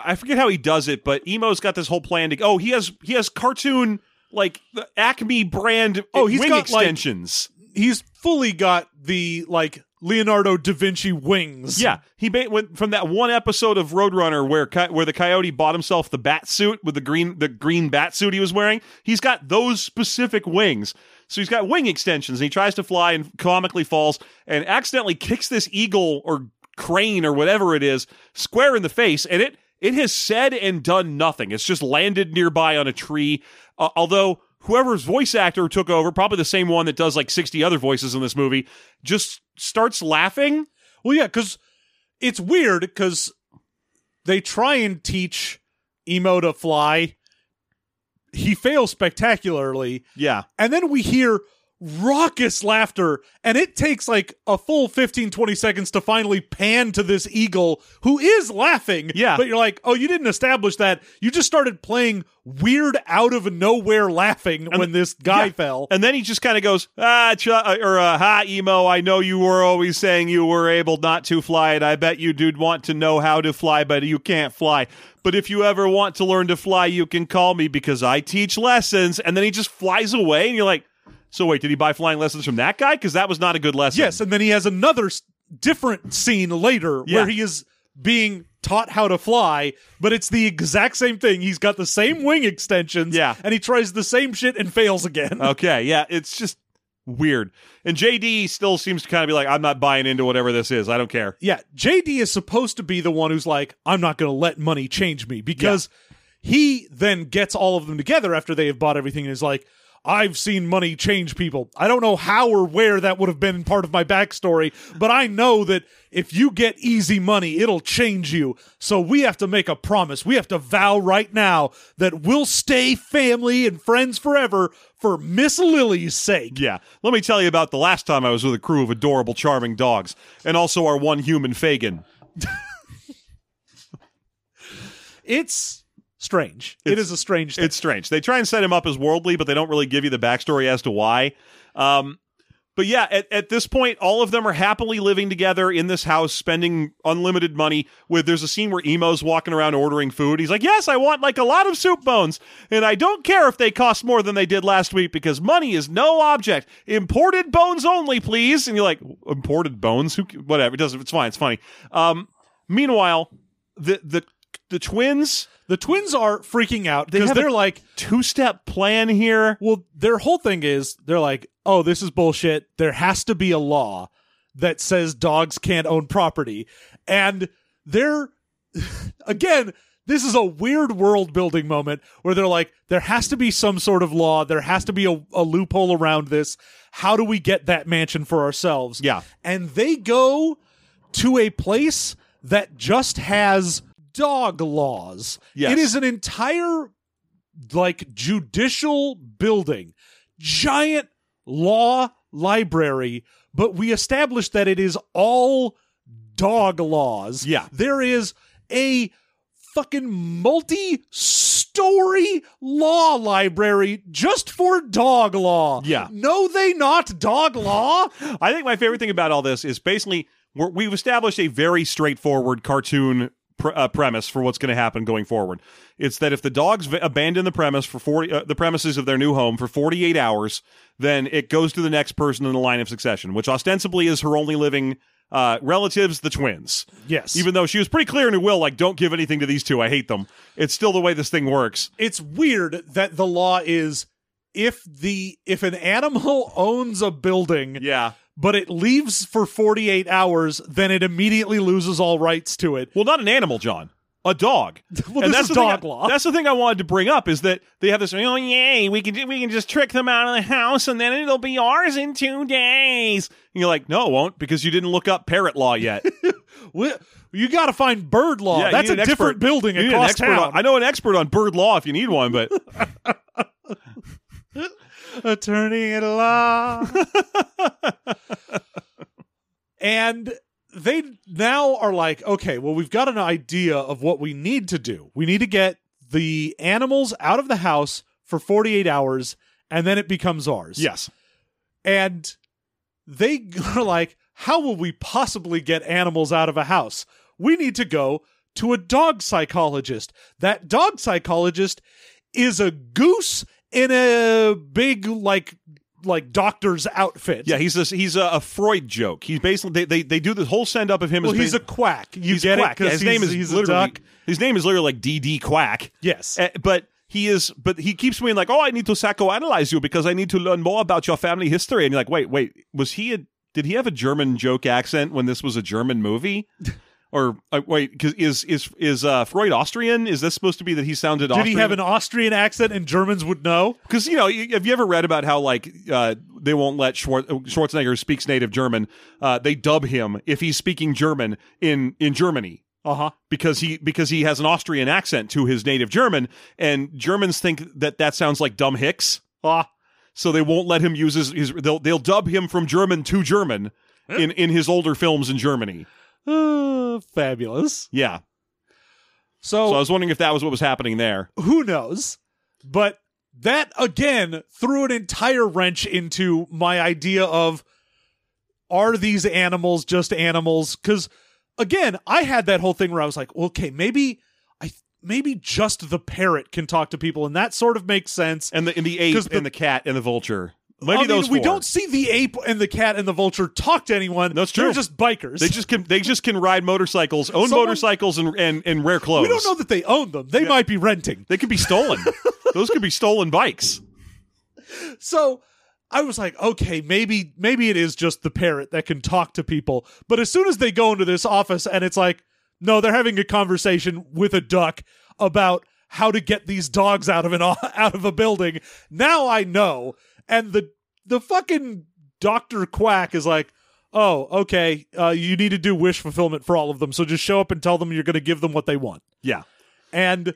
I forget how he does it, but Emo's got this whole plan to oh he has he has cartoon like the Acme brand Oh, he's wing got, like- extensions. he's fully got the like Leonardo da Vinci wings. yeah, he ba- went from that one episode of Roadrunner where where the coyote bought himself the bat suit with the green the green bat suit he was wearing. He's got those specific wings. So he's got wing extensions and he tries to fly and comically falls and accidentally kicks this eagle or crane or whatever it is square in the face and it it has said and done nothing. It's just landed nearby on a tree. Uh, although whoever's voice actor took over, probably the same one that does like 60 other voices in this movie, just starts laughing. Well, yeah, because it's weird because they try and teach Emo to fly. He fails spectacularly. Yeah. And then we hear raucous laughter, and it takes like a full 15, 20 seconds to finally pan to this eagle who is laughing. Yeah. But you're like, oh, you didn't establish that. You just started playing weird out of nowhere laughing when this guy Yeah. fell. And then he just kind of goes, ah, ch- uh, or uh, ha, emo. I know you were always saying you were able not to fly, and I bet you did want to know how to fly, but you can't fly. But if you ever want to learn to fly, you can call me because I teach lessons. And then he just flies away, and you're like, so wait, did he buy flying lessons from that guy? Because that was not a good lesson. Yes, and then he has another s- different scene later Yeah. where he is being taught how to fly, but it's the exact same thing. He's got the same wing extensions, Yeah. and he tries the same shit and fails again. Okay, yeah, it's just weird. And JD still seems to kind of be like, I'm not buying into whatever this is. I don't care. yeah, JD is supposed to be the one who's like, I'm not going to let money change me because he then gets all of them together after they have bought everything and is like, I've seen money change people. I don't know how or where that would have been part of my backstory, but I know that if you get easy money, it'll change you. So we have to make a promise. We have to vow right now that we'll stay family and friends forever for Miss Lily's sake. Yeah. Let me tell you about the last time I was with a crew of adorable, charming dogs, and also our one human Fagin. It's strange. it It's- a strange thing. It's strange. They try and set him up as worldly, but they don't really give you the backstory as to why. Um, but yeah, at, at this point, all of them are happily living together in this house, spending unlimited money. With there's a scene where Emo's walking around ordering food. He's like, "Yes, I want like a lot of soup bones, and I don't care if they cost more than they did last week because money is no object. Imported bones only, please." And you're like, "Imported bones? Who? Whatever. It doesn't. It's fine. It's funny." Um, meanwhile, the the the twins the twins are freaking out because have they're like, two step plan here. Well, their whole thing is they're like, oh, this is bullshit. There has to be a law that says dogs can't own property. And they're, again, this is a weird world building moment where they're like, there has to be some sort of law. There has to be a, a loophole around this. How do we get that mansion for ourselves? Yeah. And they go to a place that just has dog laws. Yes. It is an entire like judicial building, giant law library, but we established that it is all dog laws. Yeah. There is a fucking multi story law library just for dog law. Yeah. No, they not dog law. I think my favorite thing about all this is basically we're, we've established a very straightforward cartoon pr- uh, premise for what's going to happen going forward. It's that if the dogs v- abandon the premise for 40 uh, the premises of their new home for 48 hours, then it goes to the next person in the line of succession, which ostensibly is her only living uh, relatives, the twins. Yes. Even though she was pretty clear in her will, like, don't give anything to these two. I hate them. It's still the way this thing works. it's weird that the law is if the if an animal owns a building Yeah. But it leaves for 48 hours then it immediately loses all rights to it Well, not an animal, John. A dog. Well, and this that's is the thing dog I- law. That's the thing I wanted to bring up is that they have this. Oh, yay! We can we can just trick them out of the house, and then it'll be ours in two days. And you're like, no, it won't, because you didn't look up parrot law yet. You got to find bird law Yeah, that's a different expert. building an across expert town on- I know an expert on bird law if you need one, but attorney at law. and they now are like, okay, well, we've got an idea of what we need to do. We need to get the animals out of the house for 48 hours, and then it becomes ours. yes, And they are like, how will we possibly get animals out of a house? We need to go to a dog psychologist. That dog psychologist is a goose in a big, like, like doctor's outfit. yeah, he's a, he's a, a Freud joke. He's basically they, they they do the whole send up of him Well, as he's a quack. You he's get quack. it Yeah, his name is he's literally his name is literally like DD Quack. Yes. Uh, but he is, but he keeps being like, "Oh, I need to psychoanalyze you because I need to learn more about your family history." And you're like, "Wait, wait, was he a? Did he have a German joke accent when this was a German movie?" Or uh, wait, because is is is uh, Freud Austrian? Is this supposed to be that he sounded? Did he have an Austrian accent and Germans would know? Because you know, have you ever read about how like uh, they won't let Schwar- Schwarzenegger who speaks native German? Uh, they dub him if he's speaking German in in Germany Uh huh. because he because he has an Austrian accent to his native German, and Germans think that that sounds like dumb hicks, Ah. so they won't let him use his. his they'll they'll dub him from German to German in in his older films in Germany. Uh, fabulous. Yeah, So, so I was wondering if that was what was happening there. who knows? But that again threw an entire wrench into my idea of are these animals just animals? Because again, I had that whole thing where I was like, okay, maybe I maybe just the parrot can talk to people, and that sort of makes sense. And the and the ape the- and the cat and the vulture. Maybe I mean, those we four. don't see the ape and the cat and the vulture talk to anyone. That's true. They're just bikers. They just can they just can ride motorcycles, own Someone- motorcycles, and and and wear clothes. we don't know that they own them. They might be renting. They could be stolen. Those could be stolen bikes. So I was like, okay, maybe maybe it is just the parrot that can talk to people. But as soon as they go into this office and it's like, no, they're having a conversation with a duck about how to get these dogs out of an out of a building. Now I know. And the the fucking Dr. Quack is like, "Oh, okay, uh, you need to do wish fulfillment for all of them. So just show up and tell them you're going to give them what they want." Yeah. And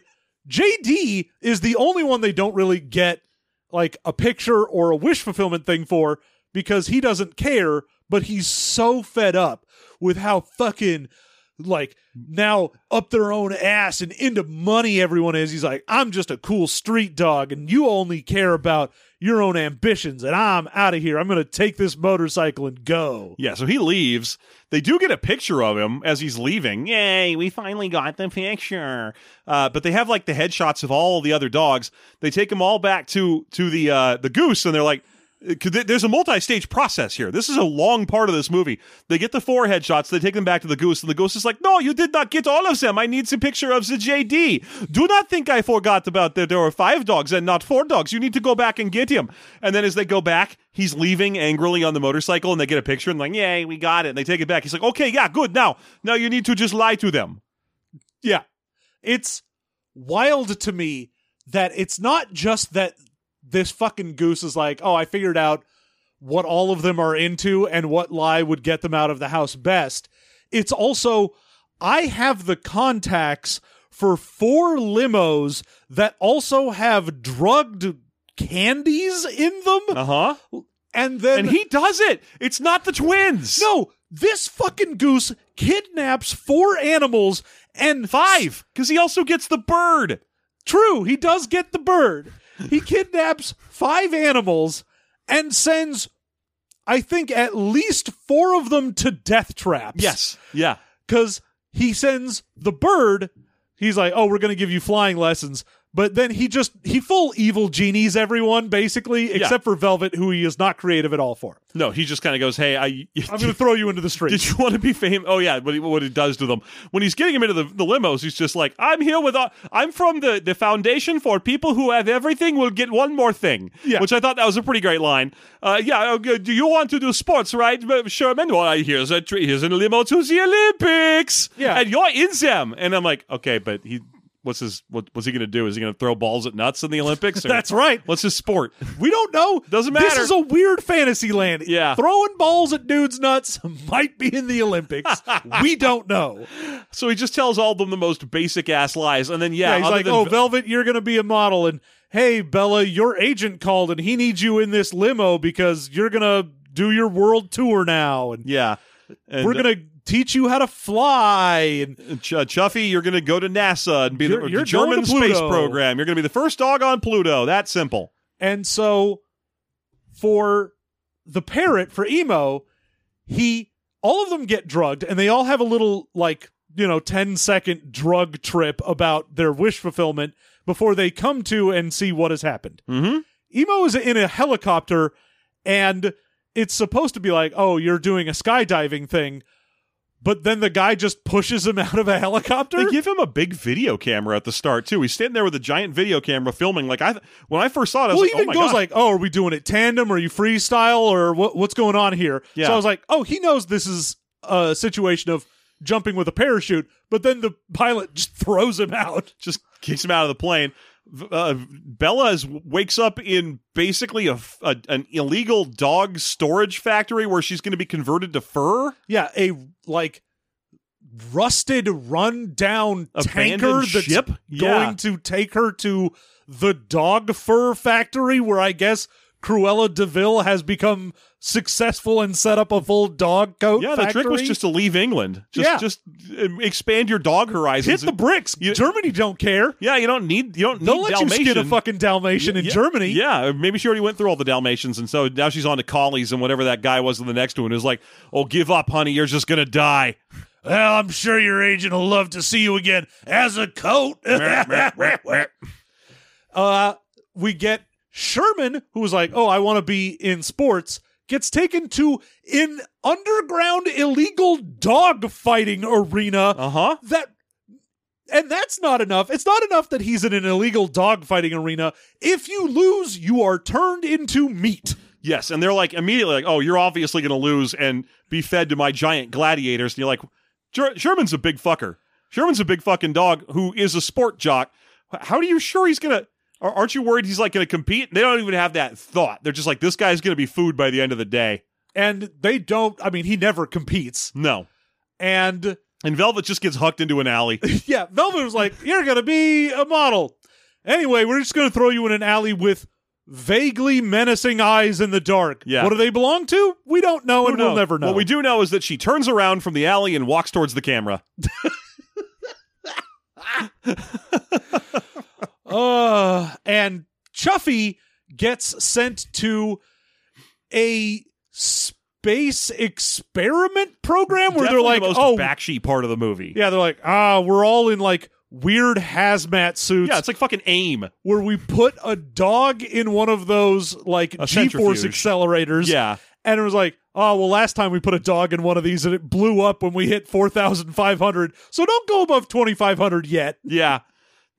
JD is the only one they don't really get like a picture or a wish fulfillment thing for because he doesn't care, but he's so fed up with how fucking like now up their own ass and into money everyone is. He's like, I'm just a cool street dog and you only care about your own ambitions and I'm out of here. I'm going to take this motorcycle and go. Yeah, so he leaves. They do get a picture of him as he's leaving. Yay, we finally got the picture. Uh, but they have like the headshots of all the other dogs. They take them all back to to the uh, the goose, and they're like, 'cause th- Uh, there's a multi-stage process here. This is a long part of this movie. They get the four headshots. They take them back to the goose, and the goose is like, "No, you did not get all of them. I need a picture of the JD. Do not think I forgot about that. There were five dogs and not four dogs. You need to go back and get him." And then as they go back, he's leaving angrily on the motorcycle, and they get a picture and like, "Yay, we got it." And they take it back. He's like, "Okay, yeah, good. Now, now you need to just lie to them." Yeah. It's wild to me that it's not just that this fucking goose is like, oh, I figured out what all of them are into and what lie would get them out of the house best. It's also, I have the contacts for four limos that also have drugged candies in them. Uh huh. And then And he does it. It's not the twins. no, this fucking goose kidnaps four animals and five, because he also gets the bird. True, he does get the bird. He kidnaps five animals and sends I think, at least four of them to death traps. Yes. Yeah. because he sends the bird. He's like, "Oh, we're going to give you flying lessons," but then he just he full evil genies everyone basically, except for Velvet, who he is not creative at all for. No, he just kind of goes, "Hey, I I'm going to throw you into the street. Did you want to be famous? Oh yeah, what he, what he does to them when he's getting him into the, the limos, he's just like, "I'm here with, uh, I'm from the the foundation for people who have everything will get one more thing." Yeah. which I thought that was a pretty great line. Uh, yeah, okay, do you want to do sports, right, Uh, Sherman? Well, I- here's a here's a limo to the Olympics. Yeah. and you're in them, and I'm like, okay, but he. What's his? What, what's he going to do? Is he going to throw balls at nuts in the Olympics? That's right. What's his sport? We don't know. Doesn't matter. This is a weird fantasy land. Yeah. Throwing balls at dudes' nuts might be in the Olympics. we don't know. So he just tells all of them the most basic ass lies, and then yeah, Yeah, he's like, than "Oh, Ve- Velvet, you're going to be a model, and hey, Bella, your agent called, and he needs you in this limo because you're going to do your world tour now, and yeah, and, uh, we're going to teach you how to fly." Ch- Chuffy, you're going to go to NASA and be You're- the, you're the German space program. You're going to be the first dog on Pluto. That simple. and so for the parrot for emo, he all of them get drugged, and they all have a little like you know 10 second drug trip about their wish fulfillment before they come to and see what has happened. Mm-hmm. Emo is in a helicopter and it's supposed to be like, oh, you're doing a skydiving thing. But then the guy just pushes him out of a helicopter. They give him a big video camera at the start too. He's standing there with a giant video camera filming. Like I, when I first saw it, I was well, like, he even oh goes God. like, "Oh, are we doing it tandem? Or are you freestyle? Or what, what's going on here?" Yeah. So I was like, "Oh, he knows this is a situation of jumping with a parachute." But then the pilot just throws him out. just kicks him out of the plane. Uh, Bella is, wakes up in basically a, a- an illegal dog storage factory where she's going to be converted to fur. Yeah, a like rusted, run down tanker that's ship? going Yeah. to take her to the dog fur factory, where I guess Cruella de Vil has become successful and set up a full dog coat. Yeah, the trick was just to leave England. Just, Yeah. just uh, expand your dog horizons. hit the bricks. You- Germany don't care. Yeah, you don't need you don't They'll need let Dalmatian. you skin a fucking Dalmatian in Yeah, Germany. Yeah, maybe she already went through all the Dalmatians, and so now she's on to collies and whatever that guy was in the next one is like, "Oh, give up, honey, you're just gonna die." Well, I'm sure your agent will love to see you again as a coat. uh, we get Sherman, who was like, "Oh, I want to be in sports." Gets taken to an underground illegal dog fighting arena. Uh huh. That, and that's not enough. It's not enough that he's in an illegal dog fighting arena. If you lose, you are turned into meat. Yes, and they're like immediately like, "Oh, you're obviously gonna lose and be fed to my giant gladiators." And you're like, "Sherman's a big fucker. Sherman's a big fucking dog who is a sport jock. How are you sure he's gonna?" Ar- Aren't you worried he's like going to compete? They don't even have that thought. They're just like, this guy's going to be food by the end of the day. And they don't. I mean, he never competes. No. And And Velvet just gets hucked into an alley. yeah, Velvet was like, "You're gonna be a model." Anyway, we're just gonna throw you in an alley with vaguely menacing eyes in the dark. Yeah. What do they belong to? We don't know, and Who we'll never know. What we do know is that she turns around from the alley and walks towards the camera. Uh, and Chuffy gets sent to a space experiment program where Definitely they're like, the "Oh, backsheet part of the movie. yeah," they're like, "Ah, we're all in like." Weird hazmat suits Yeah, it's like fucking AIM. where we put a dog in one of those like A G-force centrifuge. accelerators. Yeah. And it was like, oh, well, last time we put a dog in one of these and it blew up when we hit 4,500. So don't go above 2,500 yet. Yeah.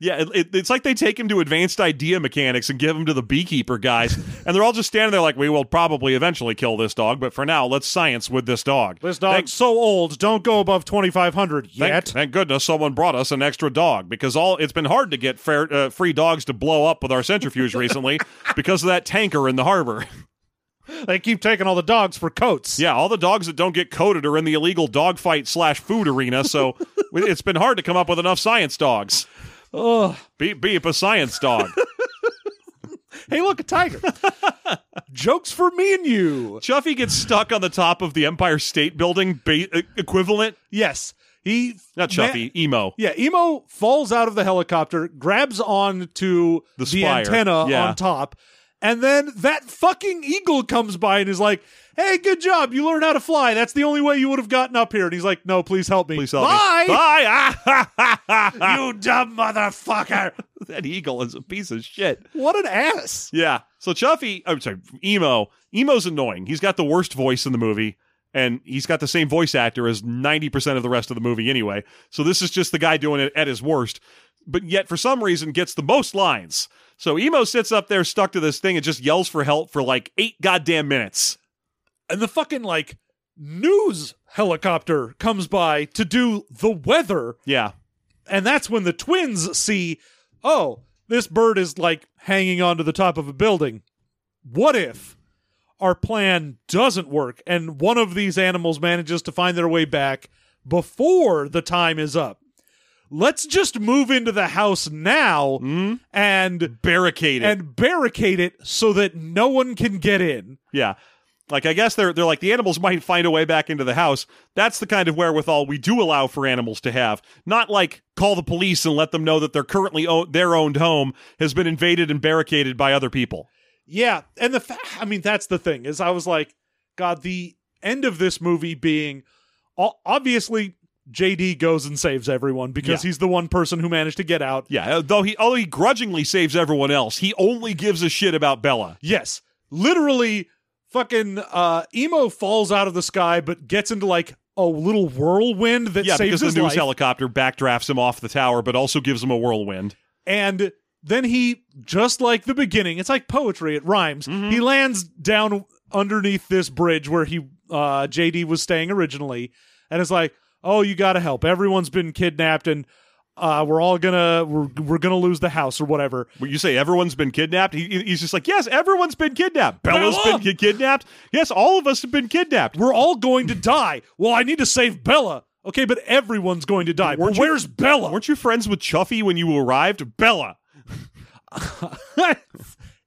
Yeah, it, it- it's like they take him to advanced idea mechanics and give him to the beekeeper guys, and they're all just standing there like, "We will probably eventually kill this dog, but for now, let's science with this dog." This dog's Thank, so old, don't go above 2,500 thank, yet. thank goodness someone brought us an extra dog because all it's been hard to get fair, uh, free dogs to blow up with our centrifuge recently because of that tanker in the harbor. They keep taking all the dogs for coats. Yeah, all the dogs that don't get coated are in the illegal dogfight slash food arena, so it's been hard to come up with enough science dogs. Ugh. Beep beep a science dog. Hey, look, a tiger. Jokes for me and you. Chuffy gets stuck on the top of the Empire State Building ba- e- equivalent. Yes. He. Not ma- Chuffy, emo. Yeah, Emo falls out of the helicopter, grabs on to The the, antenna Yeah. on top, and then that fucking eagle comes by and is like, "Hey, good job! You learned how to fly. That's the only way you would have gotten up here." And he's like, "No, please help me. Please help Bye, me. Bye. You dumb motherfucker! that eagle is a piece of shit. what an ass!" Yeah. So Chuffy, I'm sorry, Emo. Emo's annoying. He's got the worst voice in the movie, and he's got the same voice actor as 90% of the rest of the movie anyway. So this is just the guy doing it at his worst, but yet for some reason gets the most lines. So Emo sits up there stuck to this thing and just yells for help for like eight goddamn minutes. And the fucking like news helicopter comes by to do the weather Yeah. and that's when the twins see oh this bird is like hanging onto the top of a building what if our plan doesn't work and one of these animals manages to find their way back before the time is up let's just move into the house now Mm? and Barricade it. and barricade it so that no one can get in Yeah. Like I guess they're they're like the animals might find a way back into the house. That's the kind of wherewithal we do allow for animals to have. Not like call the police and let them know that their currently o- their owned home has been invaded and barricaded by other people. Yeah, and the fa- I mean that's the thing is I was like, God, the end of this movie being obviously JD goes and saves everyone because Yeah. he's the one person who managed to get out. Yeah, uh, though he although he grudgingly saves everyone else, he only gives a shit about Bella. Yes, literally, fucking uh, emo falls out of the sky but gets into like a little whirlwind that Yeah, saves because the his news life. helicopter backdrafts him off the tower, but also gives him a whirlwind. and then he just like the beginning it's like poetry it rhymes Mm-hmm. he lands down underneath this bridge where he uh jd was staying originally and it's like oh you gotta help everyone's been kidnapped and uh we're all gonna we're, we're gonna lose the house or whatever When you say everyone's been kidnapped, he, he's just like, yes, everyone's been kidnapped. Bella's Bella! been kidnapped. Yes, all of us have been kidnapped. we're all going to die well i need to save bella okay but everyone's going to die but you- where's bella Weren't you friends with Chuffy when you arrived? Bella.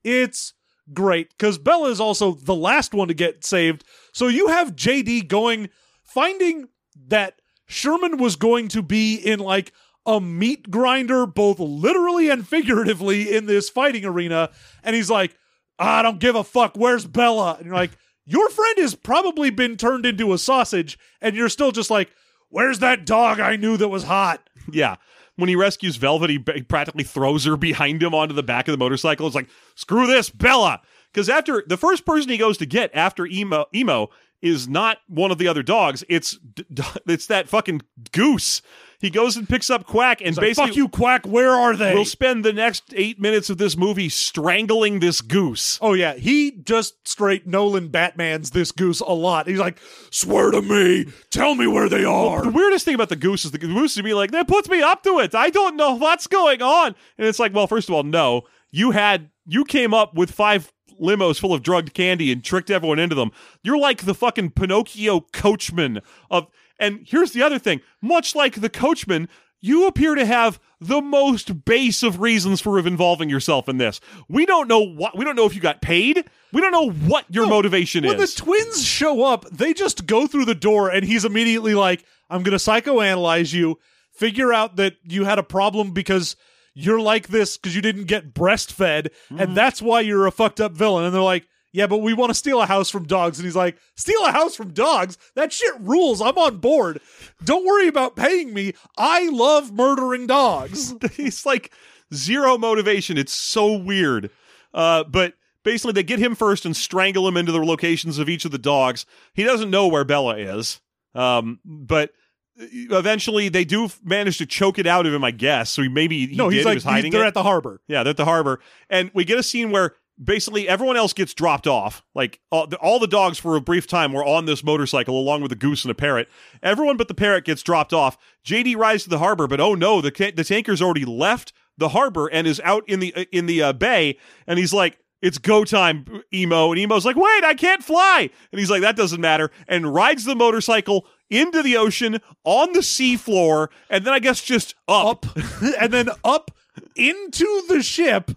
it's great because Bella is also the last one to get saved. So you have JD going, finding that Sherman was going to be in like a meat grinder, both literally and figuratively, in this fighting arena. And he's like, I don't give a fuck. Where's Bella? And you're like, your friend has probably been turned into a sausage, and you're still just like, where's that dog I knew that was hot? Yeah. When he rescues Velvet, he practically throws her behind him onto the back of the motorcycle. It's like, screw this, Bella. Because after the first person he goes to get after emo, emo is not one of the other dogs. It's it's that fucking goose. He goes and picks up Quack and like, basically fuck you, Quack. Where are they? we'll spend the next eight minutes of this movie strangling this goose. Oh yeah, he just straight Nolan Batman's this goose a lot. He's like, "Swear to me, tell me where they are. The weirdest thing about the goose is the goose would be like, that puts me up to it. I don't know what's going on. And it's like, well, first of all, no. You had you came up with five limos full of drugged candy and tricked everyone into them. You're like the fucking Pinocchio coachman of and here's the other thing. Much like the coachman, you appear to have the most base of reasons for involving yourself in this. We don't know what we don't know if you got paid. We don't know what your motivation When is. When the twins show up, they just go through the door, and he's immediately like, "I'm gonna psychoanalyze you, figure out that you had a problem because." You're like this because you didn't get breastfed, and mm-hmm. that's why you're a fucked up villain. And they're like, Yeah, but we want to steal a house from dogs. And he's like, Steal a house from dogs? That shit rules. I'm on board. Don't worry about paying me. I love murdering dogs. He's like zero motivation. It's so weird. Uh, but basically, they get him first and strangle him into the locations of each of the dogs. He doesn't know where Bella is. Um, but eventually, they do manage to choke it out of him, I guess. So he maybe he no, did. he's he like, was hiding they're it. at the harbor. Yeah, they're at the harbor, and we get a scene where basically everyone else gets dropped off. Like all the, all the dogs for a brief time were on this motorcycle along with a goose and a parrot. Everyone but the parrot gets dropped off. JD rides to the harbor, but oh no, the the tanker's already left the harbor and is out in the in the uh, bay, and he's like. It's go time, emo. And emo's like, wait, I can't fly. And he's like, that doesn't matter. And rides the motorcycle into the ocean on the seafloor. And then I guess just up. up and then up into the ship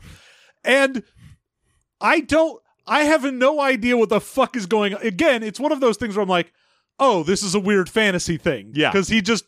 and i don't i have no idea what the fuck is going on again it's one of those things where i'm like oh this is a weird fantasy thing Yeah. because he just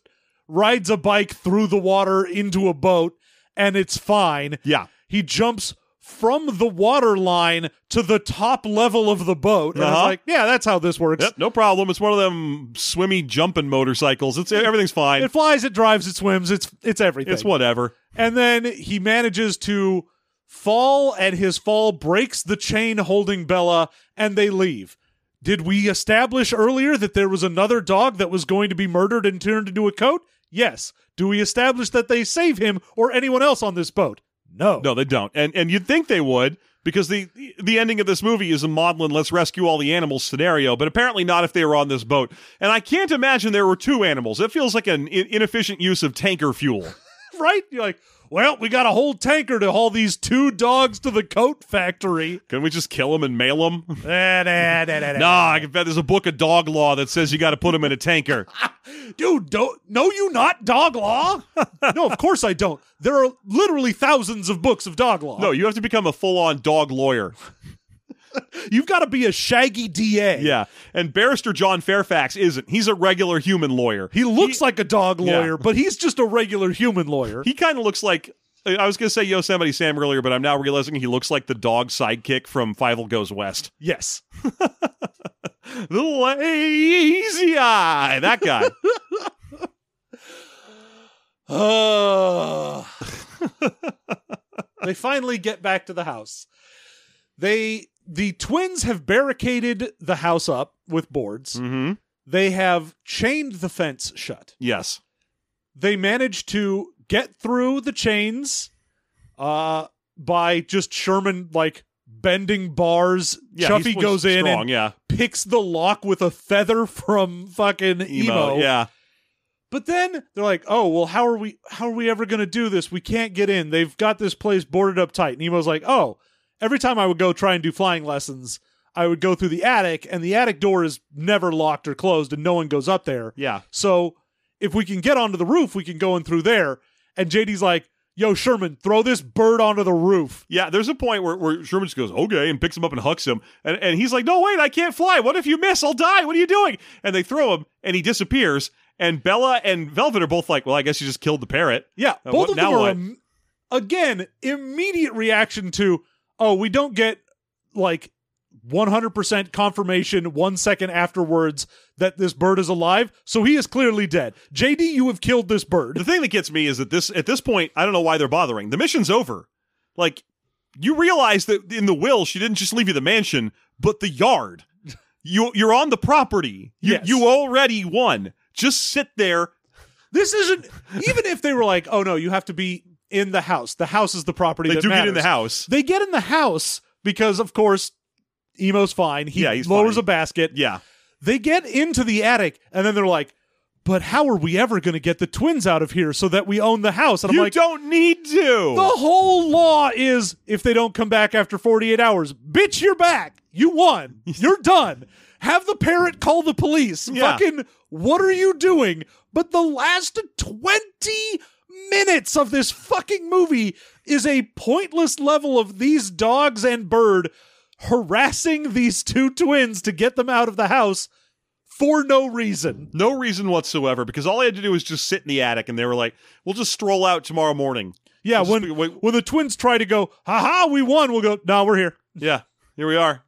rides a bike through the water into a boat and it's fine Yeah. he jumps from the water line to the top level of the boat. And I was Uh-huh. like, yeah, that's how this works. Yep, no problem. It's one of them swimmy jumping motorcycles. It's everything's fine. It flies, it drives, it swims, it's it's everything. It's whatever. And then he manages to fall, and his fall breaks the chain holding Bella, and they leave. Did we establish earlier that there was another dog that was going to be murdered and turned into a coat? Yes. Do we establish that they save him or anyone else on this boat? No. No, they don't. And and you'd think they would because the the ending of this movie is a maudlin let's rescue all the animals scenario, but apparently not if they were on this boat. And I can't imagine there were two animals. It feels like an inefficient use of tanker fuel. Right? You're like, well, we got a whole tanker to haul these two dogs to the coat factory. Can we just kill them and mail them? Eh, nah, nah, I can bet there's a book of dog law that says you got to put them in a tanker. Dude, don't know you not dog law? no, of course I don't. There are literally thousands of books of dog law. No, you have to become a full on dog lawyer. You've got to be a shaggy DA. Yeah. And barrister John Fairfax isn't. He's a regular human lawyer. He looks like a dog Yeah. lawyer, but he's just a regular human lawyer. He kind of looks like I was going to say Yosemite Sam earlier, but I'm now realizing he looks like the dog sidekick from Fievel Goes West. yes. The lazy eye. That guy. Uh, they finally get back to the house. They the twins have barricaded the house up with boards. mm-hmm. They have chained the fence shut. Yes. They manage to get through the chains uh by just Sherman like bending bars. Yeah, Chuffy goes in strong, and yeah. picks the lock with a feather from fucking emo. Yeah. But then they're like, "Oh, well, how are we? How are we ever going to do this? We can't get in. They've got this place boarded up tight." And Emo's like, "Oh, every time I would go try and do flying lessons, I would go through the attic, and the attic door is never locked or closed, and no one goes up there. Yeah. So if we can get onto the roof, we can go in through there." And JD's like, "Yo, Sherman, throw this bird onto the roof." Yeah, there's a point where, where Sherman just goes, okay, and picks him up and hucks him. And, and he's like, no, wait, I can't fly. What if you miss? I'll die. What are you doing? And they throw him, and he disappears. And Bella and Velvet are both like, well, I guess you just killed the parrot. Yeah, Uh, both what- of them are again immediate reaction to oh we don't get like 100% confirmation one second afterwards that this bird is alive so he is clearly dead jd you have killed this bird. The thing that gets me is that this at this point, I don't know why they're bothering. The mission's over. Like, you realize that in the will, she didn't just leave you the mansion, but the yard. You you're on the property. You Yes. you already won. Just sit there. this isn't even if they were like oh no you have to be in the house the house is the property They that do get in the house. they get in the house because of course emo's fine he Yeah, he's lowers fine. a basket Yeah. They get into the attic and then they're like, but how are we ever going to get the twins out of here so that we own the house? And I'm you like, don't need to. the whole law is if they don't come back after 48 hours, bitch, you're back. You won. You're done. Have the parrot call the police. Yeah. Fucking, what are you doing? But the last 20 minutes of this fucking movie is a pointless level of these dogs and bird harassing these two twins to get them out of the house for no reason. No reason whatsoever because all I had to do was just sit in the attic and they were like, we'll just stroll out tomorrow morning. Yeah, when wait- when the twins try to go, haha, we won, we'll go, no, we're here. Yeah, here we are.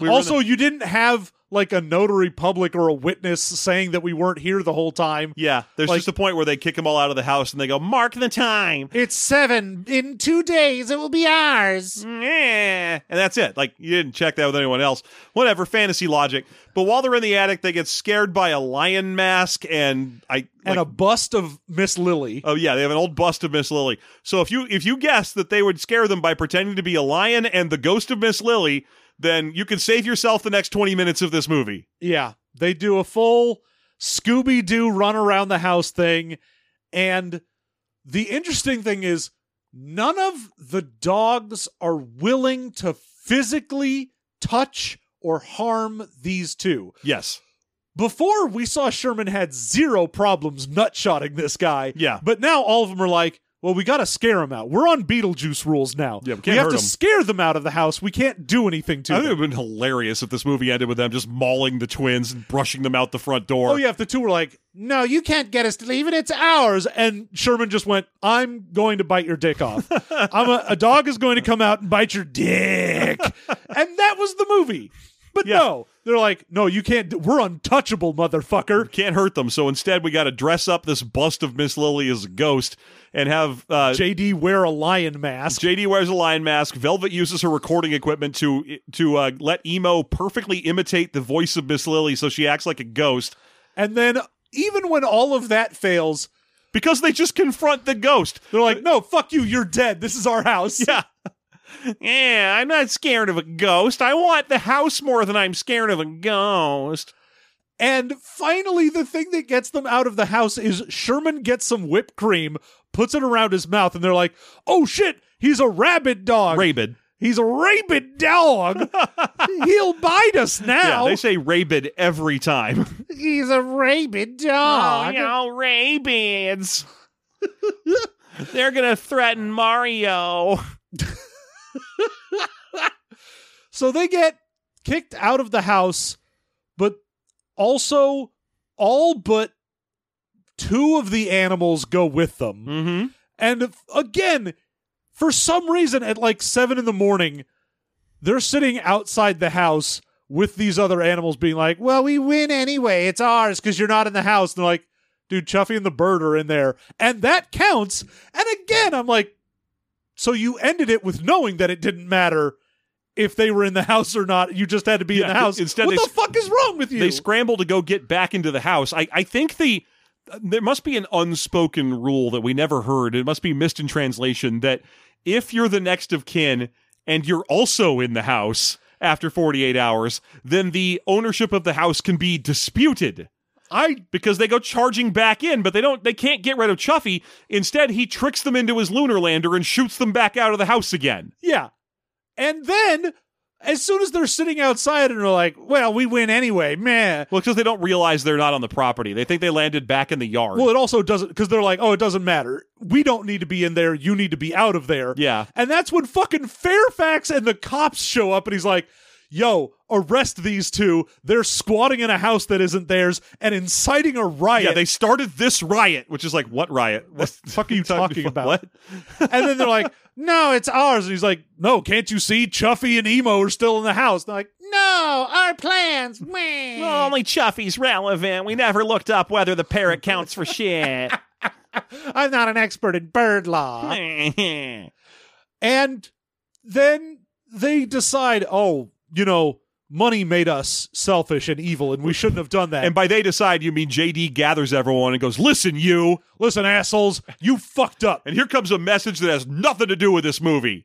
We also, the- you didn't have like a notary public or a witness saying that we weren't here the whole time. yeah, there's like- just a point where they kick them all out of the house and they go, mark the time. It's seven. In two days, it will be ours. Yeah. And that's it. Like, you didn't check that with anyone else. Whatever, fantasy logic. But while they're in the attic, they get scared by a lion mask and I. And like- a bust of Miss Lily. Oh yeah, they have an old bust of Miss Lily. So if you if you guessed that they would scare them by pretending to be a lion and the ghost of Miss Lily, then you can save yourself the next 20 minutes of this movie. Yeah, they do a full Scooby Doo run around the house thing. And the interesting thing is, none of the dogs are willing to physically touch or harm these two. Yes. Before we saw Sherman had zero problems nutshotting this guy. Yeah. But now all of them are like, well, we got to scare them out. We're on Beetlejuice rules now. Yeah, we can't have to 'em. scare them out of the house. We can't do anything to I them. think it would have been hilarious if this movie ended with them just mauling the twins and brushing them out the front door. Oh yeah, if the two were like, "No, you can't get us to leave it. It's ours," and Sherman just went, "I'm going to bite your dick off. I'm a, a dog is going to come out and bite your dick," and that was the movie. But Yeah. no, they're like, "No, you can't. Do- we're untouchable, motherfucker." Can't hurt them. So instead, we got to dress up this bust of Miss Lily as a ghost and have uh, JD wear a lion mask. JD wears a lion mask. Velvet uses her recording equipment to to uh, let emo perfectly imitate the voice of Miss Lily, so she acts like a ghost. and then even when all of that fails, Because they just confront the ghost. they're like, "No, fuck you. You're dead. This is our house." Yeah. Yeah, I'm not scared of a ghost. I want the house more than I'm scared of a ghost. And finally, the thing that gets them out of the house is Sherman gets some whipped cream, puts it around his mouth, and they're like, oh shit, he's a rabid dog. Rabid. He's a rabid dog. He'll bite us now. Yeah, they say rabid every time. he's a rabid oh, dog. no, rabids. They're gonna threaten Mario. So they get kicked out of the house, but also all but two of the animals go with them. Mm-hmm. And f- again, for some reason, at like seven in the morning, they're sitting outside the house with these other animals, being like, "Well, we win anyway. It's ours because you're not in the house." And they're like, "Dude, Chuffy and the bird are in there, and that counts." And again, I'm like, "So you ended it with knowing that it didn't matter." If they were in the house or not, you just had to be Yeah, in the house. instead what the s- fuck is wrong with you? They scramble to go get back into the house. I, I think the there must be an unspoken rule that we never heard. It must be missed in translation that if you're the next of kin and you're also in the house after 48 hours, then the ownership of the house can be disputed. I because they go charging back in, but they don't. They can't get rid of Chuffy. Instead, he tricks them into his lunar lander and shoots them back out of the house again. Yeah. And then, as soon as they're sitting outside and they're like, well, we win anyway, man. Well, because they don't realize they're not on the property. They think they landed back in the yard. Well, it also doesn't, because they're like, oh, it doesn't matter. We don't need to be in there. You need to be out of there. yeah, And that's when fucking Fairfax and the cops show up and he's like, yo, arrest these two. They're squatting in a house that isn't theirs and inciting a riot. yeah. They started this riot, which is like what riot? What the fuck are you talking about? What? and then they're like, no, it's ours. And he's like, no, can't you see Chuffy and Emo are still in the house? they're like, no, our plans. Well, only Chuffy's relevant. We never looked up whether the parrot counts for shit. I'm not an expert in bird law. And then they decide, oh, you know, money made us selfish and evil, and we shouldn't have done that. and by they decide, you mean JD gathers everyone and goes, "Listen, you." listen, assholes, you fucked up. And here comes a message that has nothing to do with this movie.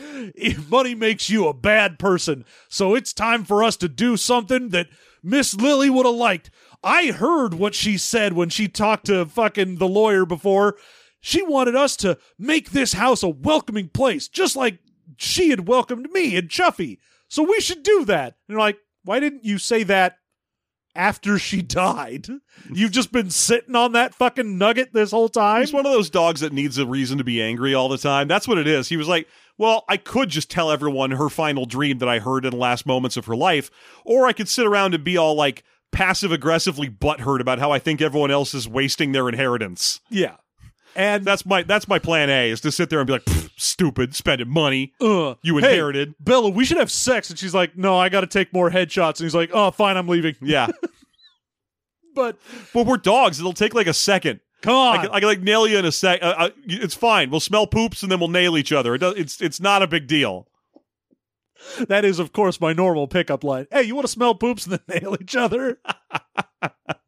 If money makes you a bad person, so it's time for us to do something that Miss Lily would have liked. I heard what she said when she talked to fucking the lawyer before. She wanted us to make this house a welcoming place, just like she had welcomed me and Chuffy. So we should do that. And you're like, why didn't you say that after she died? You've just been sitting on that fucking nugget this whole time. He's one of those dogs that needs a reason to be angry all the time. That's what it is. He was like, well, I could just tell everyone her final dream that I heard in the last moments of her life, or I could sit around and be all like passive aggressively butthurt about how I think everyone else is wasting their inheritance. Yeah. And That's my that's my plan A is to sit there and be like, stupid, spending money. uh, You hey, inherited. Bella, we should have sex. And she's like, no, I got to take more headshots. And he's like, oh, fine, I'm leaving. Yeah. But well, we're dogs. It'll take like a second. come on. I can, I can like nail you in a sec. Uh, uh, it's fine. We'll smell poops and then we'll nail each other. It does, it's it's not a big deal. that is, of course, my normal pickup line. Hey, you want to smell poops and then nail each other?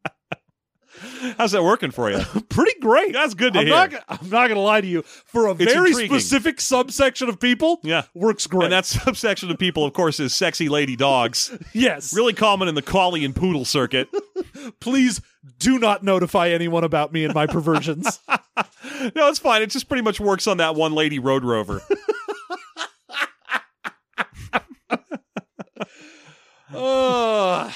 How's that working for you? Pretty great. That's good to I'm hear. Not, I'm not going to lie to you. For a It's very intriguing. specific subsection of people, Yeah. works great. And that subsection of people, of course, is sexy lady dogs. yes. really common in the collie and poodle circuit. Please do not notify anyone about me and my perversions. no, it's fine. It just pretty much works on that one lady road rover. Uh,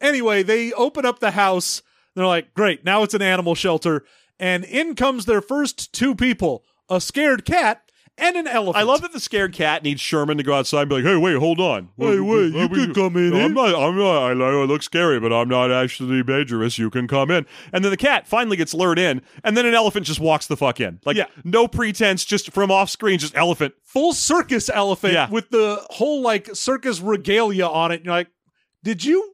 anyway, they open up the house. They're like, great, now it's an animal shelter. and in comes their first two people a scared cat and an elephant. I love that the scared cat needs Sherman to go outside and be like, "Hey, wait, hold on. Hey, wait, you can come in? I'm not. I'm not. I know it looks scary, but I'm not actually dangerous. You can come in." And then the cat finally gets lured in, and then an elephant just walks the fuck in, like Yeah. no pretense, just from off screen, just elephant. Full circus elephant Yeah. with the whole like circus regalia on it. And you're like, did you?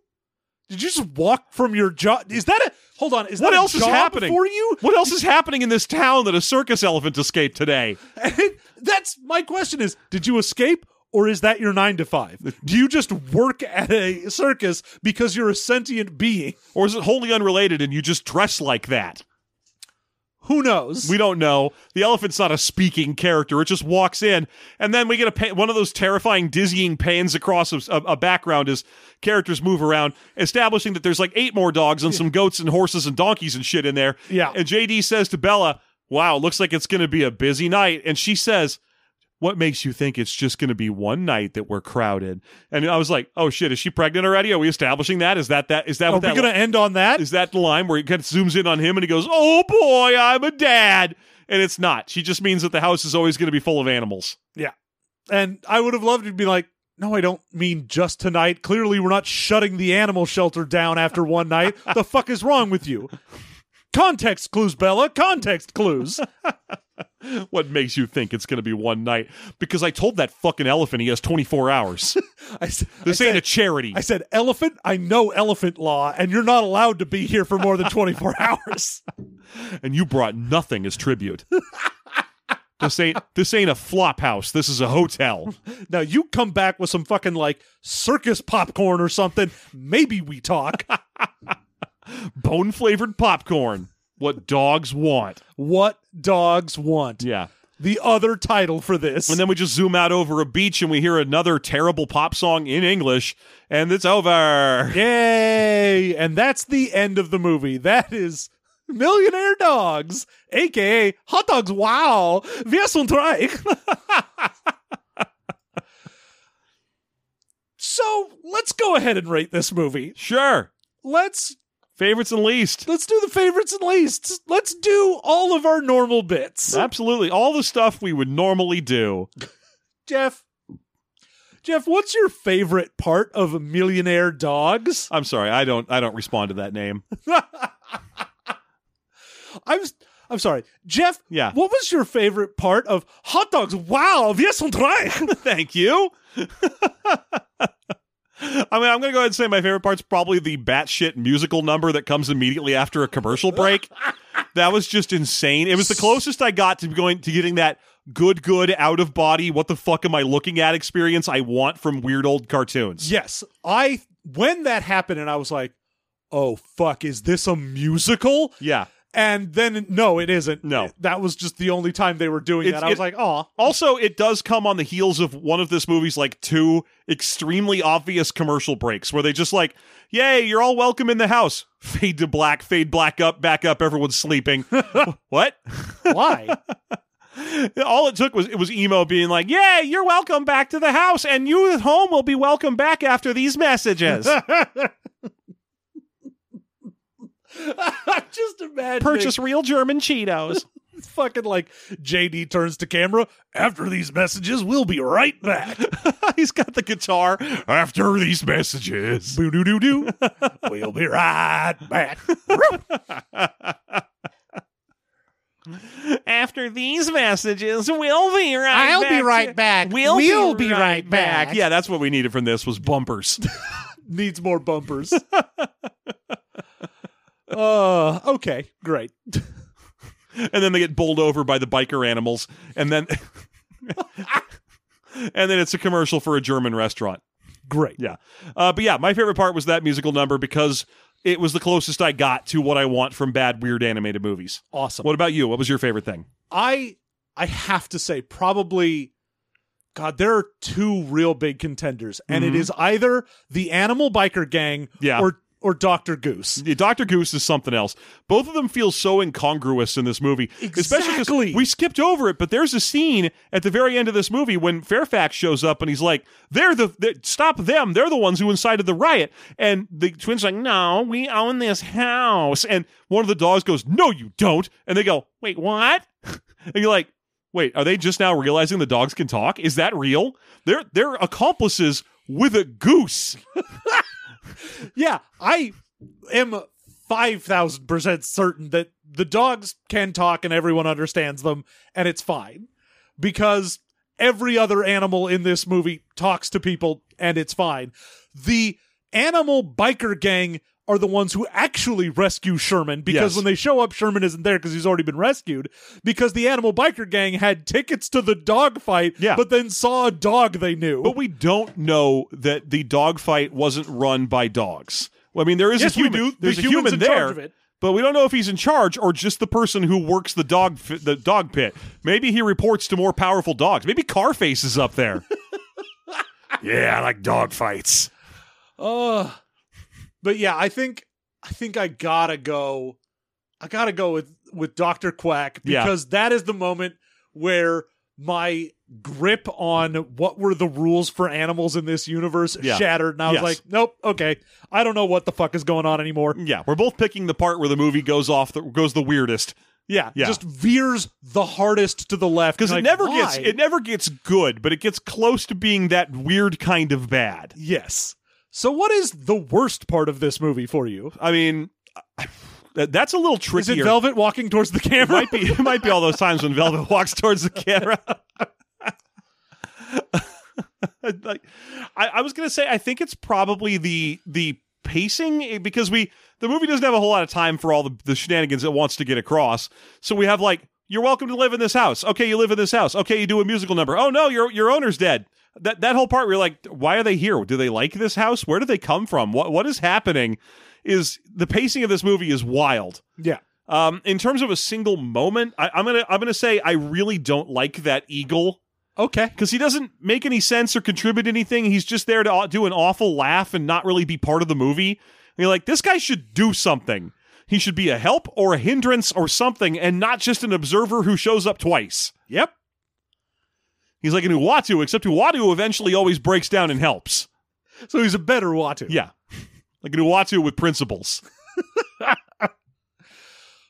Did you just walk from your job? Is that a hold on? Is What that a else is happening for you? What else is happening in this town that a circus elephant escaped today? That's my question is, did you escape or is that your 9 to 5? Do you just work at a circus because you're a sentient being? Or is it wholly unrelated and you just dress like that? Who knows? We don't know. The elephant's not a speaking character. It just walks in, and then we get a pa- one of those terrifying, dizzying pans across a, a, a background as characters move around, establishing that there's like eight more dogs and some goats and horses and donkeys and shit in there. Yeah. And JD says to Bella, "Wow, looks like it's going to be a busy night," and she says. What makes you think it's just going to be one night that we're crowded? And I was like, "Oh shit, is she pregnant already? Are we establishing that? Is that that? Is that Are what we going to end on that? is that the line where it kind of zooms in on him and he goes, "Oh boy, I'm a dad," and it's not. She just means that the house is always going to be full of animals. Yeah. And I would have loved to be like, no, I don't mean just tonight. Clearly, we're not shutting the animal shelter down after one night. the fuck is wrong with you? Context clues, Bella. Context clues. What makes you think it's going to be one night? Because I told that fucking elephant he has 24 hours. I, This I ain't said, a charity. I said, elephant, I know elephant law, and you're not allowed to be here for more than 24 hours. and you brought nothing as tribute. this ain't this ain't a flop house. This is a hotel. Now, you come back with some fucking like circus popcorn or something. Maybe we talk. Bone flavored popcorn. What dogs want. what dogs want. Yeah. The other title for this. And then we just zoom out over a beach and we hear another terrible pop song in English, and it's over. Yay! And that's the end of the movie. That is Millionaire Dogs, aka Hot Dogs Wow. Wir sind reich. so let's go ahead and rate this movie. Sure. Let's Favorites and least. let's do the favorites and leasts. Let's do all of our normal bits. Absolutely. All the stuff we would normally do. Jeff. Jeff, what's your favorite part of Millionaire Dogs? I'm sorry, I don't I don't respond to that name. I'm I'm sorry, Jeff. Yeah. What was your favorite part of Hot Dogs? Wow, wir sind reich. Thank you. I mean, I'm going to go ahead and say my favorite part's probably the batshit musical number that comes immediately after a commercial break. that was just insane. It was the closest I got to going to getting that good, good out of body. What the fuck am I looking at? Experience I want from weird old cartoons. yes, I when that happened, and I was like, "Oh fuck, is this a musical?" Yeah. And then no, it isn't. No. that was just the only time they were doing It's- that. I was like, "Oh, Also, it does come on the heels of one of this movie's like two extremely obvious commercial breaks where they just like, "Yay, you're all welcome in the house." Fade to black, fade black up, back up. Everyone's sleeping. what? why?" all it took was it was emo being like, "Yay, you're welcome back to the house, and you at home will be welcome back after these messages." just imagine Purchase real German Cheetos. It's fucking like JD turns to camera. After these messages, we'll be right back. He's got the guitar. After these messages. Boo doo doo doo. We'll be right back. After these messages, we'll be right back. I'll back. be right back. We'll, We'll be, be right, right back. back. Yeah, that's what we needed from this was bumpers. Needs more bumpers. Uh okay, great. and then they get bowled over by the biker animals and then and then it's a commercial for a German restaurant. Great. Yeah. Uh, but yeah, my favorite part was that musical number because it was the closest I got to what I want from bad, weird animated movies. Awesome. What about you? What was your favorite thing? I I have to say probably God, there are two real big contenders, and it Mhm. is either the Animal Biker Gang Yeah. or or Dr. Goose. Yeah, Dr. Goose is something else. Both of them feel so incongruous in this movie. Especially Exactly. because we skipped over it, but there's a scene at the very end of this movie when Fairfax shows up and he's like, they're the, they stop them. They're the ones who incited the riot. And the twins are like, no, we own this house. And one of the dogs goes, no, you don't. And they go, wait, what? and you're like, wait, are they just now realizing the dogs can talk? Is that real? They're, they're accomplices with a goose. Yeah, I am 5,000% certain that the dogs can talk and everyone understands them, and it's fine. Because every other animal in this movie talks to people, and it's fine. The animal biker gang are the ones who actually rescue Sherman because Yes. when they show up, Sherman isn't there because he's already been rescued. Because the animal biker gang had tickets to the dog fight, Yeah. but then saw a dog they knew. But we don't know that the dogfight wasn't run by dogs. Well, I mean, there is Yes, a we human. do. The a human there, charge of it. but we don't know if he's in charge or just the person who works the dog fi- the dog pit. Maybe he reports to more powerful dogs. Maybe Carface is up there. yeah, I like dog fights. Uh but yeah, I think I think I gotta go. I gotta go with with Doctor Quack Yeah. because that is the moment where my grip on what were the rules for animals in this universe Yeah. shattered, and I was Yes. like, nope, okay, I don't know what the fuck is going on anymore. Yeah, we're both picking the part where the movie goes off the goes the weirdest Yeah, Yeah. just veers the hardest to the left because it like, never why? gets it never gets good, but it gets close to being that weird kind of bad. Yes. So, what is the worst part of this movie for you? I mean, that's a little tricky. Is it Velvet walking towards the It camera? might be. It might be all those times when Velvet walks towards the camera. like, I, I was gonna say, I think it's probably the the pacing eh, because we the movie doesn't have a whole lot of time for all the, the shenanigans it wants to get across. So we have like, you're welcome to live in this house. Okay, you live in this house. Okay, you do a musical number. Oh no, your your owner's dead. That that whole part, we're like, why are they here? Do they like this house? Where do they come from? What what is happening? Is the pacing of this movie is wild. yeah. Um, in terms of a single moment, I, I'm gonna I'm gonna say I really don't like that eagle Okay. because he doesn't make any sense or contribute anything. He's just there to do an awful laugh and not really be part of the movie. And you're like, this guy should do something. He should be a help or a hindrance or something, and not just an observer who shows up twice. Yep. He's like an Uatu, except Uatu eventually always breaks down and helps. So he's a better Uatu. Yeah, like an Uatu with principles.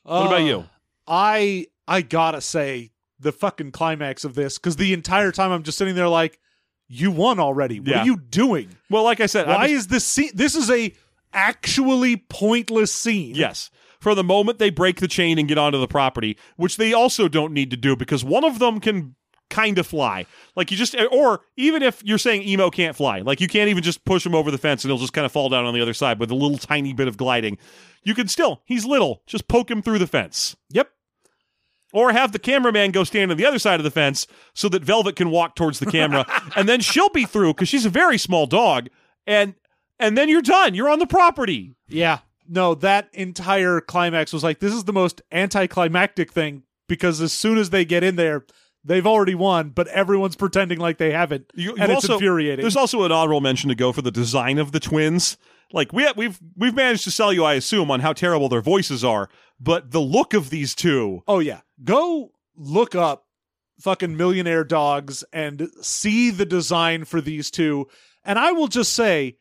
What about Uh, you? I I gotta say the fucking climax of this because the entire time I'm just sitting there like, you won already. What Yeah. are you doing? Well, like I said, Why just- is this scene? This is a actually pointless scene. Yes. For the moment they break the chain and get onto the property, which they also don't need to do because one of them can kind of fly. Like you just, or even if you're saying emo can't fly, like you can't even just push him over the fence and he'll just kind of fall down on the other side with a little tiny bit of gliding. You can still, he's little, just poke him through the fence. Yep. Or have the cameraman go stand on the other side of the fence so that Velvet can walk towards the camera and then she'll be through because she's a very small dog and and then you're done. You're on the property. Yeah. No, that entire climax was like this is the most anticlimactic thing because as soon as they get in there, they've already won, but everyone's pretending like they haven't, You- and it's also- infuriating. There's also an honorable mention to go for the design of the twins. Like we we've we've managed to sell you, I assume, on how terrible their voices are, but the look of these two, Oh yeah. Go look up fucking millionaire dogs and see the design for these two. And I will just say,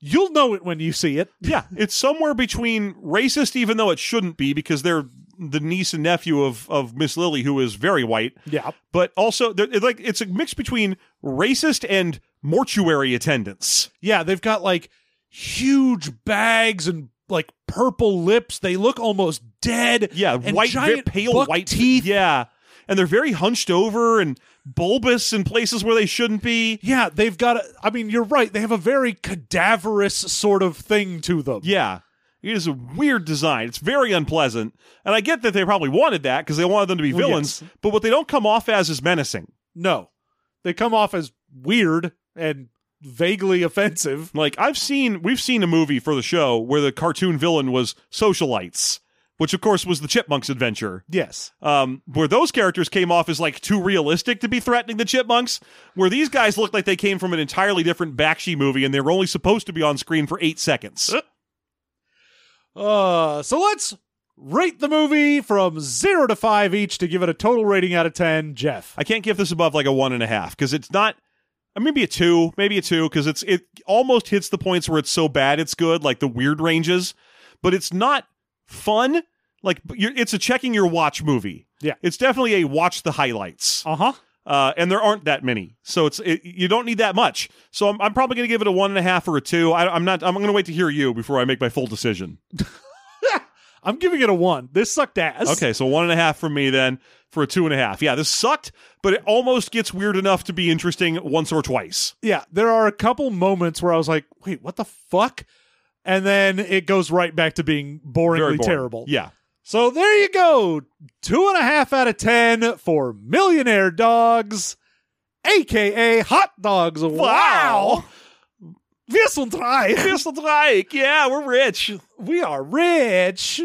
you'll know it when you see it. yeah, it's somewhere between racist, even though it shouldn't be, because they're the niece and nephew of of Miss Lily, who is very white, Yeah. but also it's like it's a mix between racist and mortuary attendants. Yeah, they've got like huge bags and like purple lips. They look almost dead. Yeah, and white, giant pale white teeth. Yeah, and they're very hunched over and bulbous in places where they shouldn't be. Yeah, they've got. A, I mean, you're right. They have a very cadaverous sort of thing to them. Yeah. It is a weird design. It's very unpleasant. And I get that they probably wanted that because they wanted them to be Well, villains, yes. but what they don't come off as is menacing. No, they come off as weird and vaguely offensive. Like I've seen we've seen a movie for the show where the cartoon villain was socialites, which of course was the Chipmunks adventure. Yes. Um, where those characters came off as like too realistic to be threatening the chipmunks, where these guys looked like they came from an entirely different Bakshi movie and they were only supposed to be on screen for eight seconds. Uh, so let's rate the movie from zero to five each to give it a total rating out of ten. Jeff, I can't give this above like a one and a half because it's not. uh, Maybe a two, maybe a two, because it's it almost hits the points where it's so bad it's good, like the weird ranges, but it's not fun. Like you're, it's a checking your watch movie. Yeah. it's definitely a watch the highlights, uh huh. Uh, and there aren't that many, so it's it, you don't need that much. So I'm, I'm probably going to give it a one and a half or a two. I, I'm not. I'm going to wait to hear you before I make my full decision. I'm giving it a one. This sucked ass. Okay, so one and a half from me then for a two and a half. Yeah, this sucked, but it almost gets weird enough to be interesting once or twice. Yeah, there are a couple moments where I was like, wait, what the fuck? And then it goes right back to being boringly boring. terrible. Yeah. So there you go. Two and a half out of ten for Millionaire Dogs, aka Hot Dogs. Wow. Wir sind reich. Crystal Drake, yeah, we're rich. We are rich.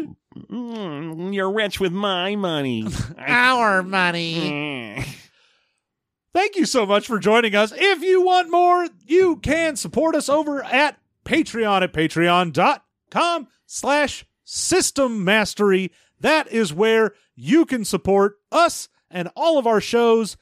Mm, you're rich with my money. Our money. Thank you so much for joining us. If you want more, you can support us over at Patreon at patreon.com slash system mastery. That is where you can support us and all of our shows.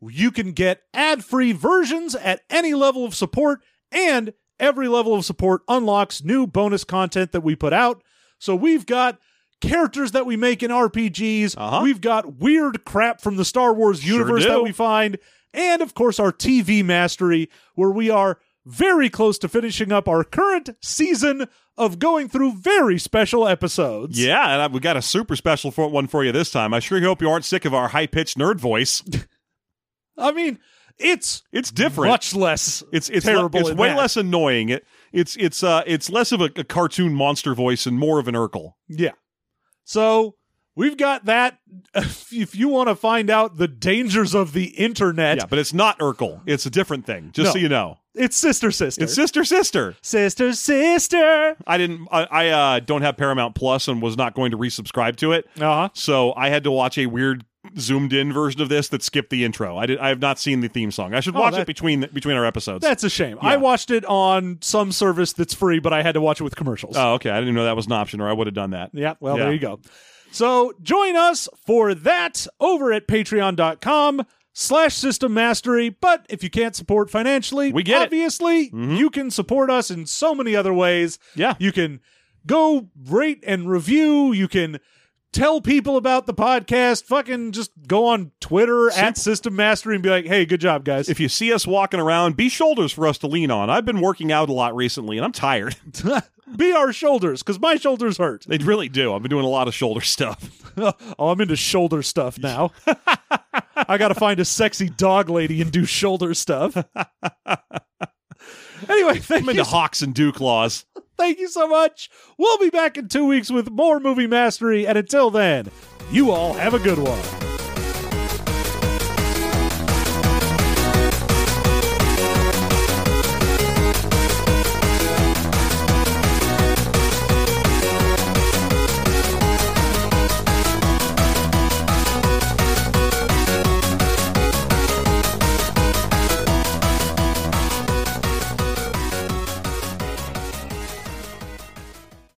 You can get ad-free versions at any level of support, and every level of support unlocks new bonus content that we put out. So we've got characters that we make in RPGs. Uh-huh. We've got weird crap from the Star Wars universe do. that we find, and of course our TV mastery, where we are very close to finishing up our current season of going through very special episodes. Yeah, and I, we got a super special for, one for you this time. I sure hope you aren't sick of our high pitched nerd voice. I mean, it's It's different. much less it's it's terrible. It's way that. less annoying. It it's it's uh it's less of a, a cartoon monster voice and more of an Urkel. Yeah. So we've got that. If you want to find out the dangers of the internet, Yeah, but it's not Urkel. It's a different thing. Just No. so you know, it's sister sister. it's sister sister. sister sister. I didn't. I, I uh, don't have Paramount Plus and was not going to resubscribe to it. Uh huh. So I had to watch a weird zoomed in version of this that skipped the intro. I did. I have not seen the theme song. I should Oh, watch that- it between between our episodes. That's a shame. Yeah. I watched it on some service that's free, but I had to watch it with commercials. oh, okay. I didn't know that was an option, or I would have done that. Yeah, well, Yeah. there you go. So join us for that over at patreon.com slash system mastery. But if you can't support financially, We get it. obviously mm-hmm. you can support us in so many other ways. Yeah. You can go rate and review. You can tell people about the podcast. Fucking just go on Twitter at System Mastery and be like, hey, good job, guys. If you see us walking around, be shoulders for us to lean on. I've been working out a lot recently, and I'm tired. be our shoulders, because my shoulders hurt. they really do. I've been doing a lot of shoulder stuff. oh, I'm into shoulder stuff now. I got to find a sexy dog lady and do shoulder stuff. anyway, thank I'm into you, hawks and dew claws. thank you so much. We'll be back in two weeks with more movie mastery, and until then, you all have a good one.